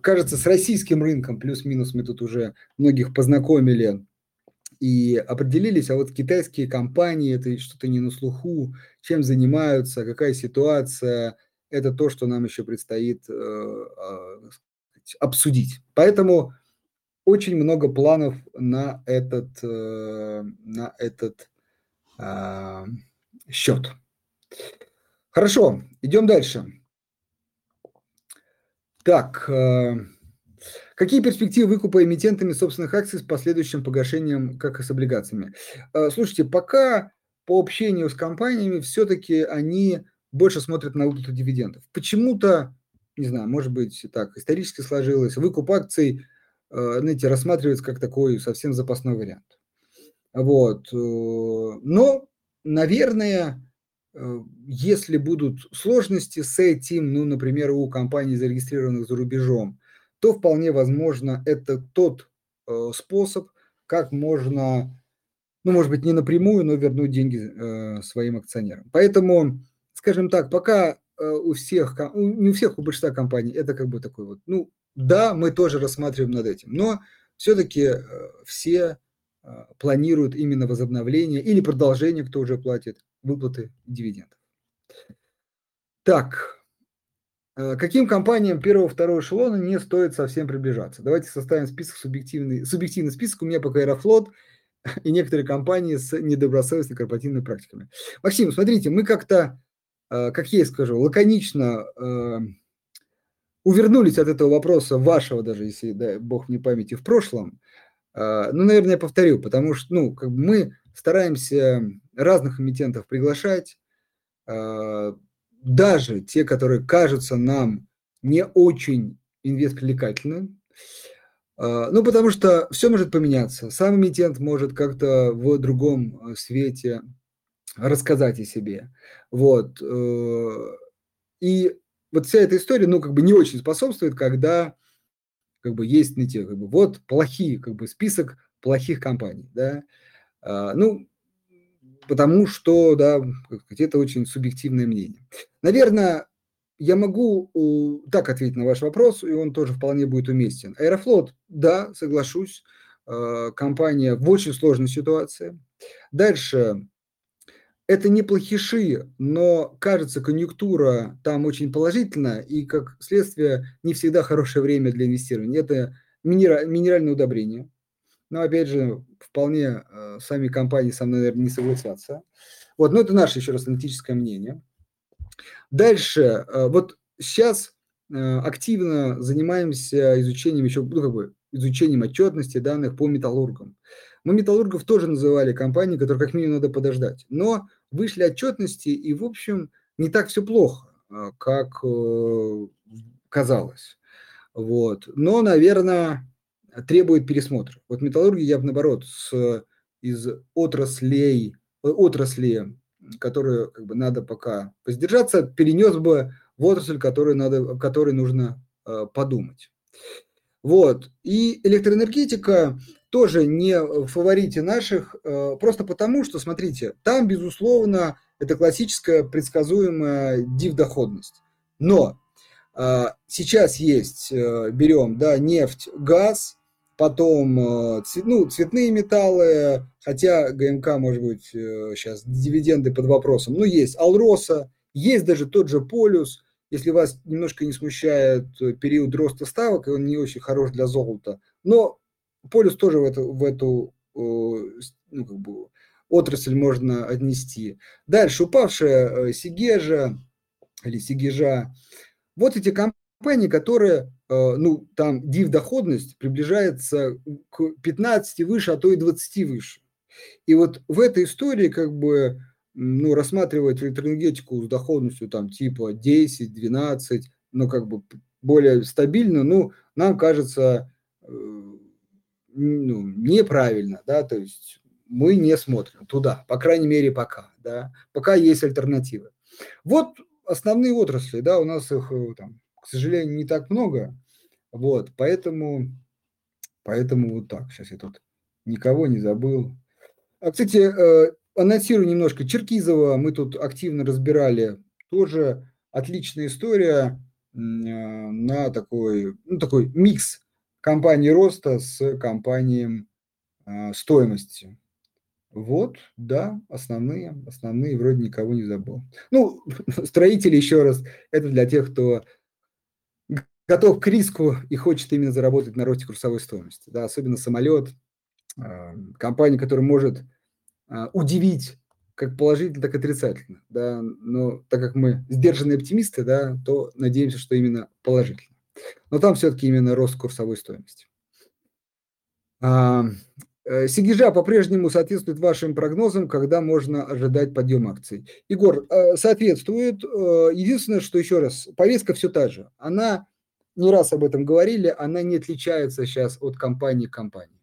[SPEAKER 1] кажется, с российским рынком плюс-минус мы тут уже многих познакомили и определились, а вот китайские компании, это что-то не на слуху, чем занимаются, какая ситуация, это то, что нам еще предстоит э, а, обсудить. Поэтому очень много планов на этот, э, на этот э, счет. Хорошо, идем дальше. Так, э, Какие перспективы выкупа эмитентами собственных акций с последующим погашением, как и с облигациями? Слушайте, пока по общению с компаниями все-таки они больше смотрят на выплату дивидендов. Почему-то, не знаю, может быть, так исторически сложилось, выкуп акций, знаете, рассматривается как такой совсем запасной вариант. Вот. Э, но, наверное, если будут сложности с этим, ну, например, у компаний, зарегистрированных за рубежом, то вполне возможно это тот э, способ, как можно, ну, может быть, не напрямую, но вернуть деньги э, своим акционерам. Поэтому, скажем так, пока э, у всех, не у всех, у большинства компаний это как бы такой вот, ну, да, мы тоже рассматриваем над этим, но все-таки э, все э, планируют именно возобновление или продолжение, кто уже платит, выплаты дивидендов. Так, Э, каким компаниям первого-второго эшелона не стоит совсем приближаться? Давайте составим список субъективный, субъективный список. У меня пока Аэрофлот и некоторые компании с недобросовестными корпоративными практиками. Максим, смотрите, мы как-то, как я скажу, лаконично увернулись от этого вопроса вашего, даже если, дай бог мне памяти, в прошлом. Ну, наверное, я повторю, потому что, ну, как бы мы стараемся разных эмитентов приглашать, даже те, которые кажутся нам не очень инвест-привлекательным, а, ну, потому что все может поменяться. Сам эмитент может как-то в другом э, свете рассказать о себе. Вот. Э, и вот вся эта история, ну, как бы не очень способствует, когда как бы есть, знаете, как бы вот плохие, как бы список плохих компаний, да. А, ну, потому что, да, это очень субъективное мнение. Наверное, я могу так ответить на ваш вопрос, и он тоже вполне будет уместен. Аэрофлот, да, соглашусь, э, компания в очень сложной ситуации. Дальше, это не плохиши, но кажется, конъюнктура там очень положительная, и как следствие не всегда хорошее время для инвестирования. Это минеральное удобрение. Но опять же, вполне э, сами компании со мной, наверное, не согласятся. Вот, но это наше еще раз аналитическое мнение. Дальше, э, вот сейчас э, активно занимаемся изучением еще, ну, как бы, изучением отчетности данных по металлургам. Мы металлургов тоже называли компании, которые как минимум надо подождать. Но вышли отчетности, и, в общем, не так все плохо, э, как казалось. Вот. Но, наверное, требует пересмотра. Вот металлургия я бы, наоборот, с, из отраслей, э, отрасли, которую как бы надо пока воздержаться, перенес бы в отрасль, которую надо, которой нужно э, подумать. Вот. И электроэнергетика тоже не в фаворите наших, э, просто потому, что, смотрите, там, безусловно, это классическая предсказуемая див-доходность. Но э, сейчас есть, э, берем, да, нефть, газ, потом ну, цветные металлы, хотя ГМК, может быть, сейчас дивиденды под вопросом, но есть Алроса, есть даже тот же Полюс, если вас немножко не смущает э, период роста ставок, и он не очень хорош для золота, но Полюс тоже в эту, в эту ну, как бы, отрасль можно отнести. Дальше упавшая Сигежа или Сигежа. Вот эти компании, которые Э, ну, там див доходность приближается к 15 выше, а то и 20 выше. И вот в этой истории как бы ну, рассматривать электроэнергетику с доходностью там типа 10, 12, ну, как бы более стабильно, ну, нам кажется э, ну, неправильно, да, то есть мы не смотрим туда, по крайней мере, пока, да, пока есть альтернативы. Вот основные отрасли, да, у нас их э, там, к сожалению, не так много, вот, поэтому, поэтому вот так, сейчас я тут никого не забыл. А, кстати, э, анонсирую немножко Черкизова, мы тут активно разбирали, тоже отличная история э, на такой, ну, такой микс компании роста с компанией э, стоимости. Вот, да, основные, основные, вроде никого не забыл. Ну, строители, еще раз, это для тех, кто готов к риску и хочет именно заработать на росте курсовой стоимости. Да, особенно самолет, э, компания, которая может удивить как положительно, так и отрицательно. Да? Но так как мы сдержанные оптимисты, да, то надеемся, что именно положительно. Но там все-таки именно рост курсовой стоимости. А, э, Сигижа по-прежнему соответствует вашим прогнозам, когда можно ожидать подъем акций. Егор, э, соответствует. Э, единственное, что еще раз, повестка все та же. Она, не раз об этом говорили, она не отличается сейчас от компании к компании.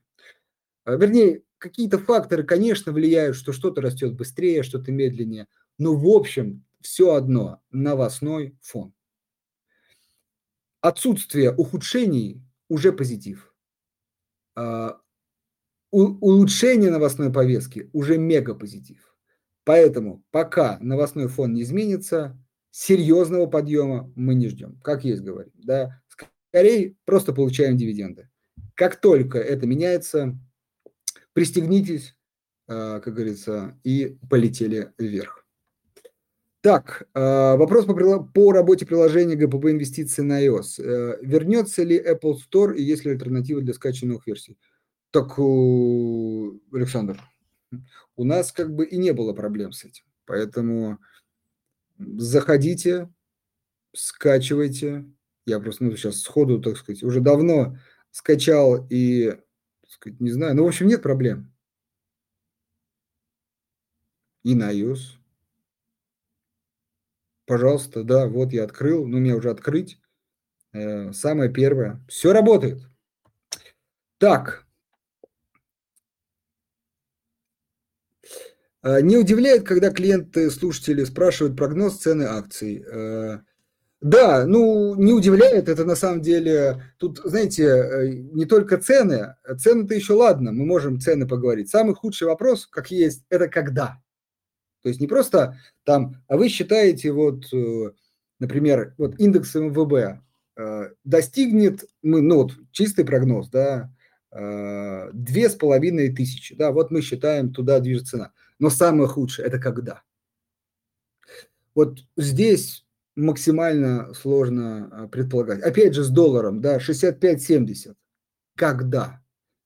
[SPEAKER 1] Вернее, какие-то факторы, конечно, влияют, что что-то растет быстрее, что-то медленнее, но в общем все одно – новостной фон. Отсутствие ухудшений уже позитив. А, улучшение новостной повестки уже мега позитив. Поэтому пока новостной фон не изменится, серьезного подъема мы не ждем, как есть говорим. Да? Скорее просто получаем дивиденды. Как только это меняется, пристегнитесь, а, как говорится, и полетели вверх. Так, а, вопрос по, по работе приложения ГПП инвестиции на iOS. Э, вернется ли Apple Store и есть ли альтернатива для скачанных версий? Так, Александр, у нас как бы и не было проблем с этим. Поэтому заходите, скачивайте. Я просто ну, сейчас сходу, так сказать, уже давно скачал и сказать, не знаю. Ну, в общем, нет проблем. И на iOS. Пожалуйста, да, вот я открыл, ну, мне уже открыть. Э, самое первое. Все работает. Так. Э, не удивляет, когда клиенты, слушатели спрашивают прогноз цены акций. Да, ну, не удивляет, это на самом деле, тут, знаете, э, не только цены, цены-то еще ладно, мы можем цены поговорить. Самый худший вопрос, как есть, это когда. То есть не просто там, а вы считаете, вот, э, например, вот индекс МВБ э, достигнет, мы, ну вот чистый прогноз, да, две с половиной тысячи, да, вот мы считаем, туда движется цена. Но самое худшее – это когда. Вот здесь максимально сложно а, предполагать. Опять же, с долларом, да, 65-70. Когда?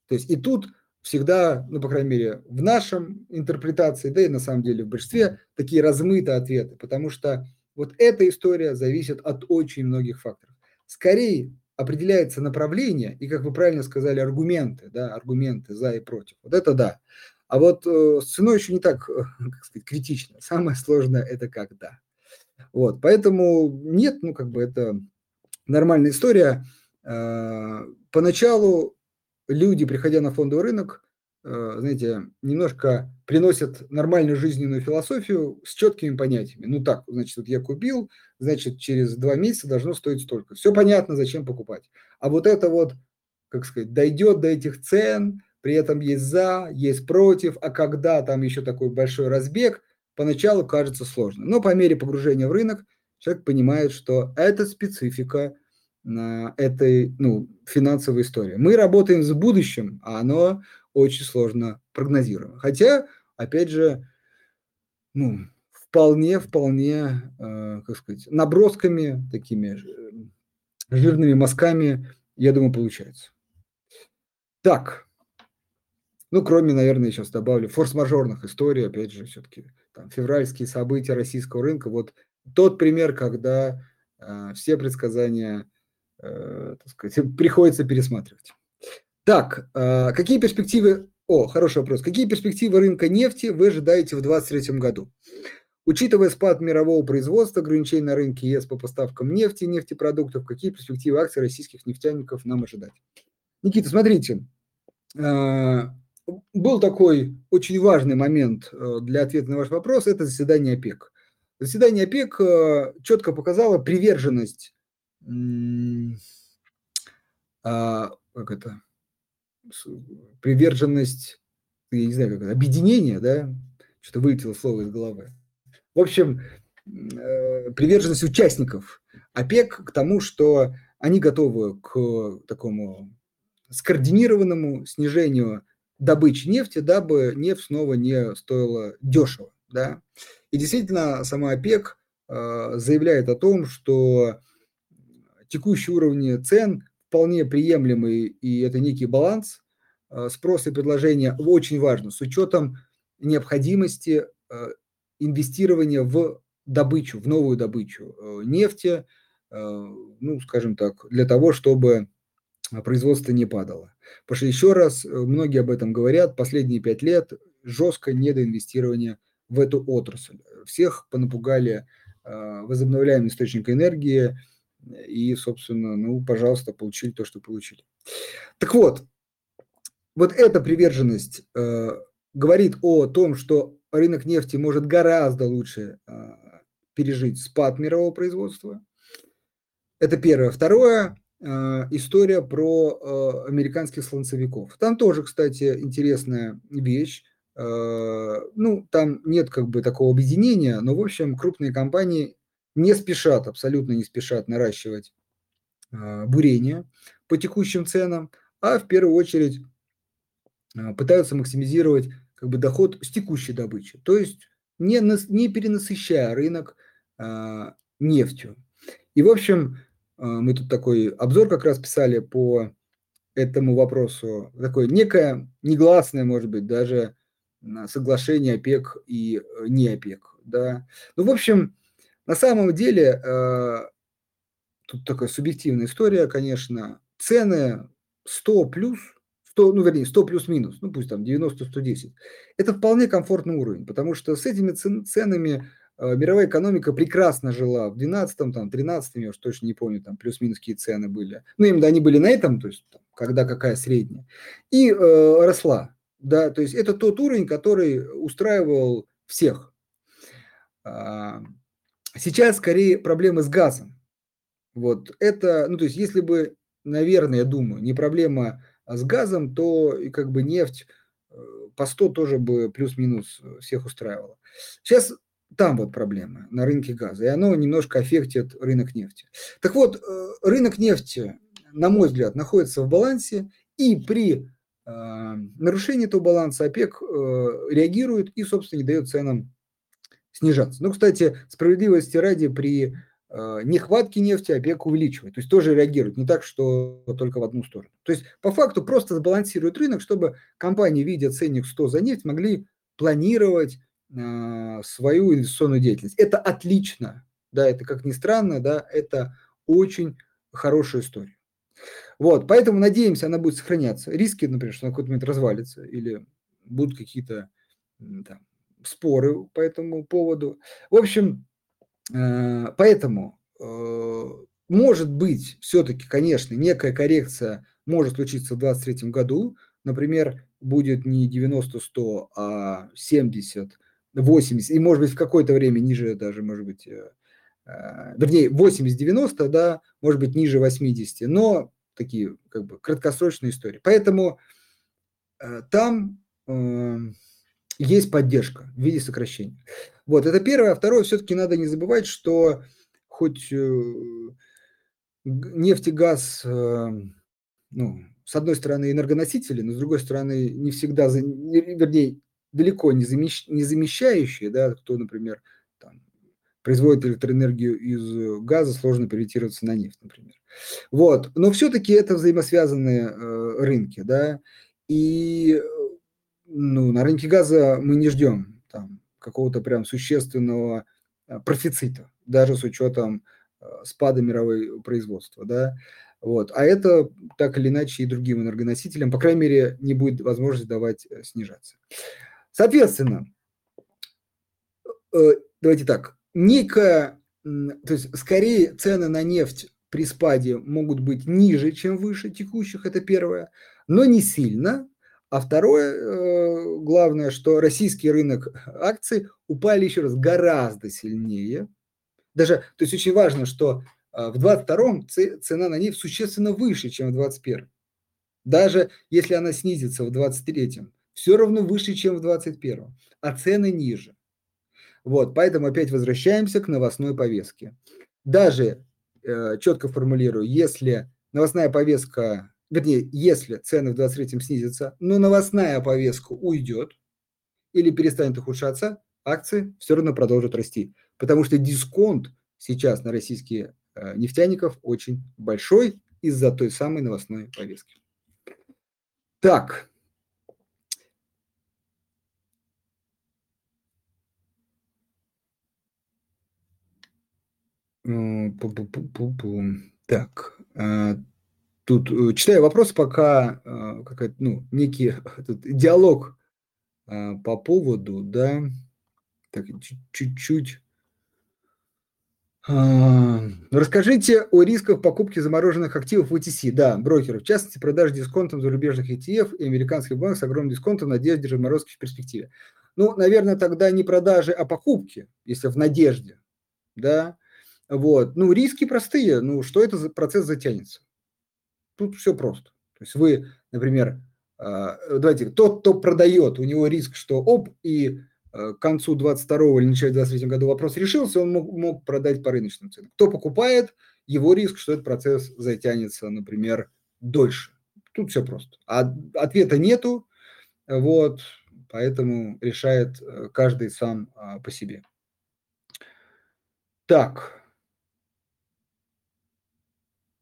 [SPEAKER 1] То есть и тут всегда, ну, по крайней мере, в нашем интерпретации, да и на самом деле в большинстве, такие размытые ответы, потому что вот эта история зависит от очень многих факторов. Скорее определяется направление и, как вы правильно сказали, аргументы, да, аргументы за и против. Вот это да. А вот э, с ценой еще не так, э, как сказать, критично. Самое сложное – это когда. Вот, поэтому нет, ну, как бы это нормальная история. А, поначалу люди, приходя на фондовый рынок, а, знаете, немножко приносят нормальную жизненную философию с четкими понятиями. Ну так, значит, вот я купил, значит, через два месяца должно стоить столько. Все понятно, зачем покупать. А вот это вот, как сказать, дойдет до этих цен, при этом есть за, есть против, а когда там еще такой большой разбег, поначалу кажется сложно. Но по мере погружения в рынок человек понимает, что это специфика этой ну, финансовой истории. Мы работаем с будущим, а оно очень сложно прогнозируемо. Хотя, опять же, ну, вполне, вполне, э, как сказать, набросками, такими жирными мазками, я думаю, получается. Так, ну, кроме, наверное, сейчас добавлю форс-мажорных историй, опять же, все-таки там, февральские события российского рынка. Вот тот пример, когда э, все предсказания, э, так сказать, приходится пересматривать. Так, э, какие перспективы О, хороший вопрос. Какие перспективы рынка нефти вы ожидаете в 2023 году? Учитывая спад мирового производства, ограничения на рынке ЕС по поставкам нефти и нефтепродуктов, какие перспективы акций российских нефтяников нам ожидать? Никита, смотрите, а, был такой очень важный момент э, для ответа на ваш вопрос, это заседание ОПЕК. Заседание ОПЕК э, четко показало приверженность, а, как это, приверженность, я не знаю, как это, объединение, да, что-то вылетело слово из головы. В общем, э, приверженность участников ОПЕК к тому, что они готовы к такому скоординированному снижению добычи нефти, дабы нефть снова не стоила дешево. Да? И действительно, сама ОПЕК э, заявляет о том, что текущие уровни цен вполне приемлемый, и это некий баланс э, спроса и предложения очень важно, с учетом необходимости э, инвестирования в добычу, в новую добычу нефти, ну, скажем так, для того, чтобы производство не падало. Что еще раз, многие об этом говорят, последние пять лет жестко недоинвестирование в эту отрасль. Всех понапугали возобновляемые источники энергии, и, собственно, ну, пожалуйста, получили то, что получили. Так вот, вот эта приверженность э, говорит о том, что рынок нефти может гораздо лучше э, пережить спад мирового производства. Это первое. Второе, э, история про э, американских слонцевиков. Там тоже, кстати, интересная вещь. Э, ну, там нет как бы такого объединения, но, в общем, крупные компании не спешат, абсолютно не спешат наращивать бурение по текущим ценам, а в первую очередь пытаются максимизировать как бы доход с текущей добычи, то есть не, не перенасыщая рынок нефтью. И, в общем, мы тут такой обзор как раз писали по этому вопросу, такое некое негласное, может быть, даже соглашение ОПЕК и э, не ОПЕК. Да. Ну, в общем, на самом деле, э, тут такая субъективная история, конечно, цены 100 плюс, 100, ну, вернее, 100 плюс-минус, ну, пусть там 90-110, это вполне комфортный уровень, потому что с этими ценами мировая экономика прекрасно жила в 12-м, там, 13-м, я уж точно не помню, там плюс-минус какие цены были. Ну, именно они были на этом, то есть, там, когда какая средняя, и э, росла, да, то есть это тот уровень, который устраивал всех. А, Сейчас скорее проблемы с газом. Вот это, ну то есть если бы, наверное, я думаю, не проблема а с газом, то и как бы нефть э, по 100 тоже бы плюс-минус всех устраивала. Сейчас там вот проблема на рынке газа, и оно немножко аффектит рынок нефти. Так вот, э, рынок нефти, на мой взгляд, находится в балансе, и при э, нарушении этого баланса ОПЕК э, реагирует и, собственно, не дает ценам снижаться. Ну, кстати, справедливости ради, при э, нехватке нефти ОПЕК увеличивает, то есть тоже реагирует, не так, что только в одну сторону. То есть по факту просто сбалансирует рынок, чтобы компании, видя ценник 100 за нефть, могли планировать свою инвестиционную деятельность. Это отлично, да, это как ни странно, да, это очень хорошая история. Вот, поэтому надеемся, она будет сохраняться. Риски, например, что на какой-то момент развалится или будут какие-то там, споры по этому поводу. В общем, э, поэтому э, может быть все-таки, конечно, некая коррекция может случиться в 2023 году. Например, будет не 90-100, а 70, 80, и может быть в какое-то время ниже даже, может быть, э, вернее, 80-90, да, может быть, ниже 80, но такие как бы краткосрочные истории. Поэтому там есть поддержка в виде сокращения. Вот, это первое. А второе, все-таки надо не забывать, что хоть э, нефть и газ, э, ну, с одной стороны, энергоносители, но с другой стороны, не всегда, вернее, далеко не, замещ, не замещающие, да, кто, например, там, производит электроэнергию из газа, сложно переориентироваться на нефть, например. Вот, но все-таки это взаимосвязанные э, рынки, да, и ну, на рынке газа мы не ждем там какого-то прям существенного а, профицита, даже с учетом спада мировой производства, да. Вот. А это так или иначе и другим энергоносителям, по крайней мере, не будет возможности давать э, снижаться. Соответственно, э, давайте так, некая, то есть скорее цены на нефть при спаде могут быть ниже, чем выше текущих, это первое, но не сильно. А второе, э, главное, что российский рынок акций упали еще раз гораздо сильнее. Даже, то есть очень важно, что э, в 22-м цена на нефть существенно выше, чем в 21-м. Даже если она снизится в 23-м, все равно выше, чем в 21-м, а цены ниже. Вот, поэтому опять возвращаемся к новостной повестке. Даже э, четко формулирую, если новостная повестка, вернее, если цены в 23-м снизятся, но новостная повестка уйдет или перестанет ухудшаться, акции все равно продолжат расти. Потому что дисконт сейчас на российские э, нефтяников очень большой из-за той самой новостной повестки. Так, Так, а, тут э, читаю вопрос, пока а, какая-то, ну, некий этот диалог а, по поводу, да, так, чуть-чуть. Расскажите о рисках покупки замороженных активов в OTC, да, брокеров, в частности, продажи дисконтом зарубежных ETF и американских банков с огромным дисконтом в надежде заморозки в перспективе. Ну, наверное, тогда не продажи, а покупки, если в надежде, да, вот. Ну, риски простые. Ну, что это за процесс затянется? Тут все просто. То есть вы, например, а, давайте, тот, кто продает, у него риск, что оп, и а, к концу 22 или начале 23 году вопрос решился, он мог, мог продать по рыночным ценам. Кто покупает, его риск, что этот процесс затянется, например, дольше. Тут все просто. А ответа нету, вот, поэтому решает э, каждый сам а, по себе. Так,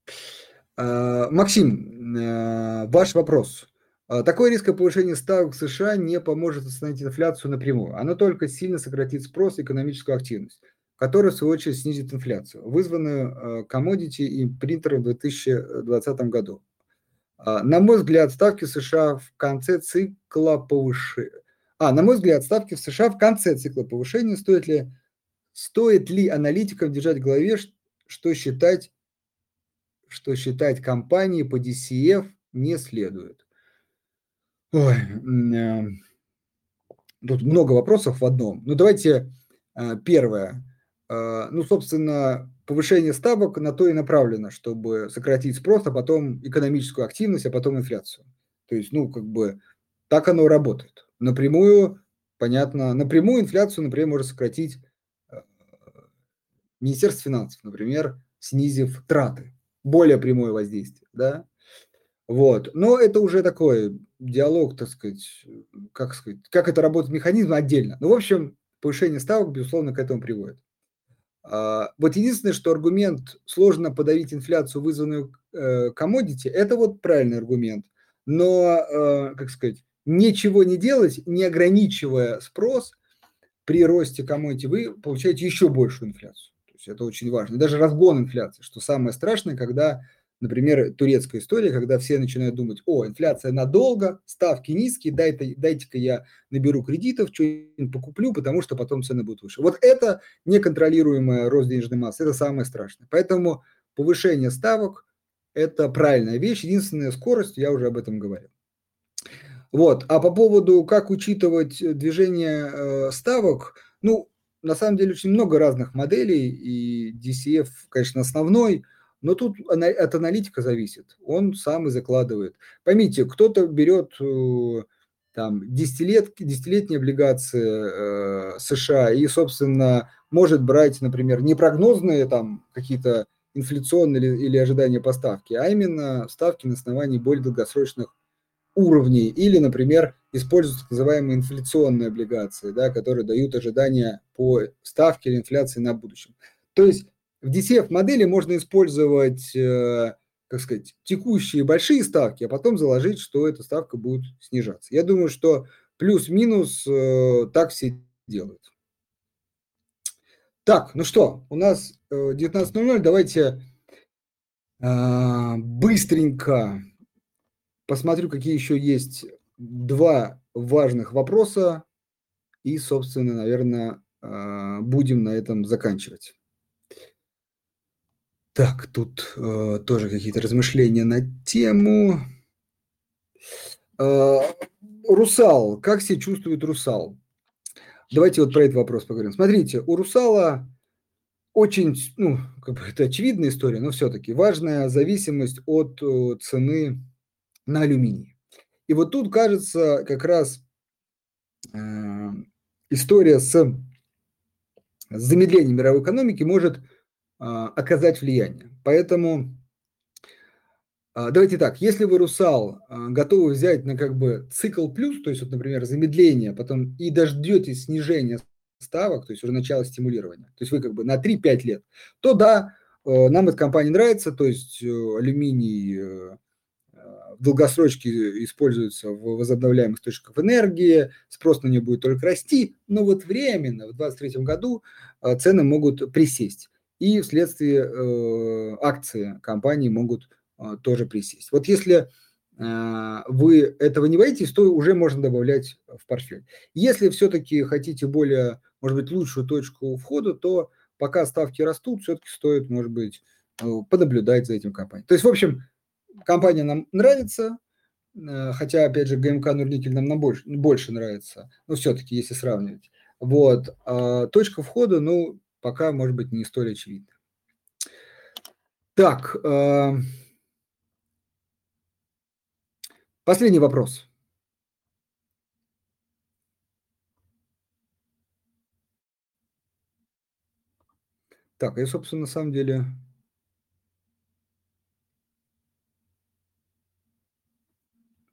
[SPEAKER 1] А, Максим, э, ваш вопрос. А, такой риск повышения ставок в США не поможет остановить инфляцию напрямую. Оно только сильно сократит спрос и экономическую активность, которая, в свою очередь, снизит инфляцию, вызванную комодити и принтером в 2020 году. А, на мой взгляд, ставки в США в конце цикла повышения... А, на мой взгляд, ставки в США в конце цикла повышения стоит ли, стоит ли аналитикам держать в голове, что считать что считать компании по DCF не следует. Ой, э, тут много вопросов в одном. Ну, давайте э, первое. Э, ну, собственно, повышение ставок на то и направлено, чтобы сократить спрос, а потом экономическую активность, а потом инфляцию. То есть, ну, как бы так оно работает. Напрямую, понятно, напрямую инфляцию, например, может сократить Министерство финансов, например, снизив траты более прямое воздействие, да. Вот. Но это уже такой диалог, так сказать, как сказать, как это работает механизм отдельно. Ну, в общем, повышение ставок, безусловно, к этому приводит. А, вот единственное, что аргумент сложно подавить инфляцию, вызванную комодити, э, это вот правильный аргумент. Но, э, как сказать, ничего не делать, не ограничивая спрос при росте комодити, вы получаете еще большую инфляцию есть это очень важно. даже разгон инфляции, что самое страшное, когда, например, турецкая история, когда все начинают думать, о, инфляция надолго, ставки низкие, дайте, дайте-ка я наберу кредитов, что-нибудь покуплю, потому что потом цены будут выше. Вот это неконтролируемая рост денежной массы, это самое страшное. Поэтому повышение ставок – это правильная вещь. Единственная скорость, я уже об этом говорил. Вот. А по поводу, как учитывать движение э, ставок, ну, на самом деле очень много разных моделей, и DCF, конечно, основной, но тут от аналитика зависит. Он сам и закладывает. Поймите, кто-то берет э, там десятилетки, десятилетние облигации э, США и, собственно, может брать, например, не прогнозные там какие-то инфляционные или, или ожидания поставки, а именно ставки на основании более долгосрочных уровней. Или, например, используют так называемые инфляционные облигации, да, которые дают ожидания по ставке или инфляции на будущем. То есть в DCF-модели можно использовать, э, как сказать, текущие большие ставки, а потом заложить, что эта ставка будет снижаться. Я думаю, что плюс-минус э, так все делают. Так, ну что, у нас 19.00, э, давайте быстренько посмотрю, какие еще есть два важных вопроса. И, собственно, наверное, а, будем на этом заканчивать. Так, тут э, тоже какие-то размышления на тему. Э, русал. Как себя чувствует русал? Давайте вот про этот вопрос поговорим. Смотрите, у русала очень, ну, как бы это очевидная история, но все-таки важная зависимость от э, цены на алюминий. И вот тут, кажется, как раз э, история с, замедлением мировой экономики может э, оказать влияние. Поэтому э, давайте так, если вы русал готовы взять на как бы цикл плюс, то есть вот, например, замедление, потом и дождетесь снижения ставок, то есть уже начало стимулирования, то есть вы как бы на 3-5 лет, то да, нам эта компания нравится, то есть алюминий в долгосрочке используется в возобновляемых источниках энергии, спрос на нее будет только расти, но вот временно в 2023 году цены могут присесть, и вследствие акции компании могут тоже присесть. Вот если вы этого не боитесь, то уже можно добавлять в портфель. Если все-таки хотите более может быть, лучшую точку входа, то пока ставки растут, все-таки стоит, может быть, э, понаблюдать за этим компанией. То есть, в общем, компания нам нравится, э, хотя, опять же, ГМК Нурникель нам на больше, больше нравится, но все-таки, если сравнивать. Вот. А точка входа, ну, пока, может быть, не столь очевидна. Так, э, последний вопрос. Так, я, собственно, на самом деле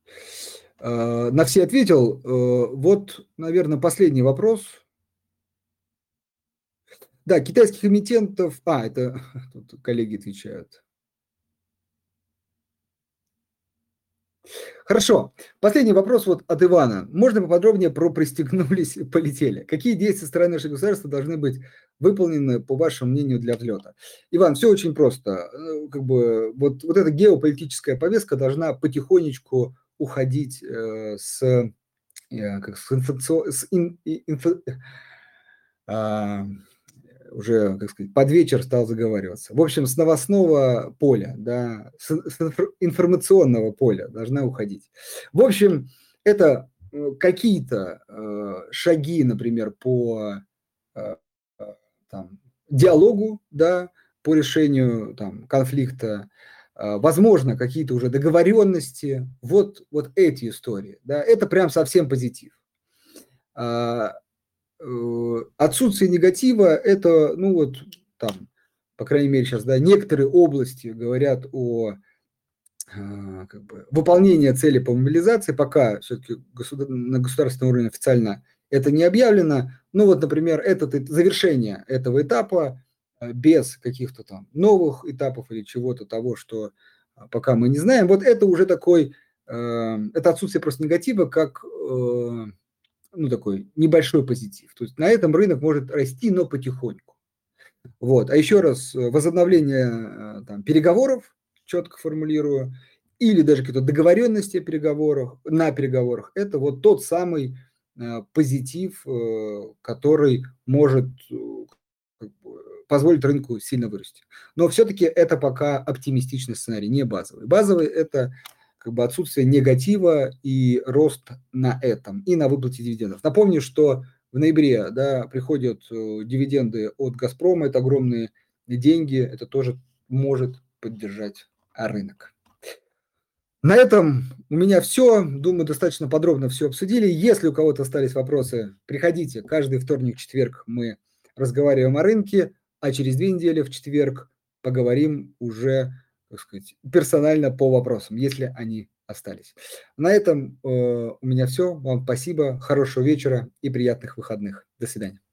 [SPEAKER 1] э, на все ответил. Э, вот, наверное, последний вопрос. Да, китайских эмитентов... А, это тут коллеги отвечают. Хорошо. Последний вопрос вот от Ивана. Можно поподробнее про пристегнулись, полетели? Какие действия стороны нашего государства должны быть выполнены, по вашему мнению, для взлета? Иван, все очень просто. Э, как бы вот, вот эта геополитическая повестка должна потихонечку уходить э, с, э, как, с, инфекци... с ин, инфо, э, уже, как сказать, под вечер стал заговариваться. В общем, с новостного поля, да, с, информационного поля должна уходить. В общем, это э, какие-то э, шаги, например, по э, э, там, диалогу, да, по решению там, конфликта, возможно, какие-то уже договоренности, вот, вот эти истории, да, это прям совсем позитив. А, Э, отсутствие негатива – это, ну вот, там, по крайней мере, сейчас, да, некоторые области говорят о а, как бы, выполнении цели по мобилизации, пока все-таки государ... на государственном уровне официально это не объявлено. Ну вот, например, это завершение этого этапа э, без каких-то там новых этапов или чего-то того, что а, пока мы не знаем. Вот это уже такой, э, это отсутствие просто негатива, как ну, такой небольшой позитив. То есть на этом рынок может расти, но потихоньку. Вот. А еще раз, э, возобновление э, там, переговоров, четко формулирую, или даже какие-то договоренности о переговорах, на переговорах, это вот тот самый э, позитив, э, который может позволить рынку сильно вырасти. Но все-таки это пока оптимистичный сценарий, не базовый. Базовый – это как бы отсутствие негатива и рост на этом, и на выплате дивидендов. Напомню, что в ноябре да, приходят э, дивиденды от «Газпрома», это огромные деньги, это тоже может поддержать рынок. На этом у меня все. Думаю, достаточно подробно все обсудили. Если у кого-то остались вопросы, приходите. Каждый вторник, четверг мы разговариваем о рынке, а через две недели в четверг поговорим уже так сказать, персонально по вопросам, если они остались. На этом э, у меня все. Вам спасибо, хорошего вечера и приятных выходных. До свидания.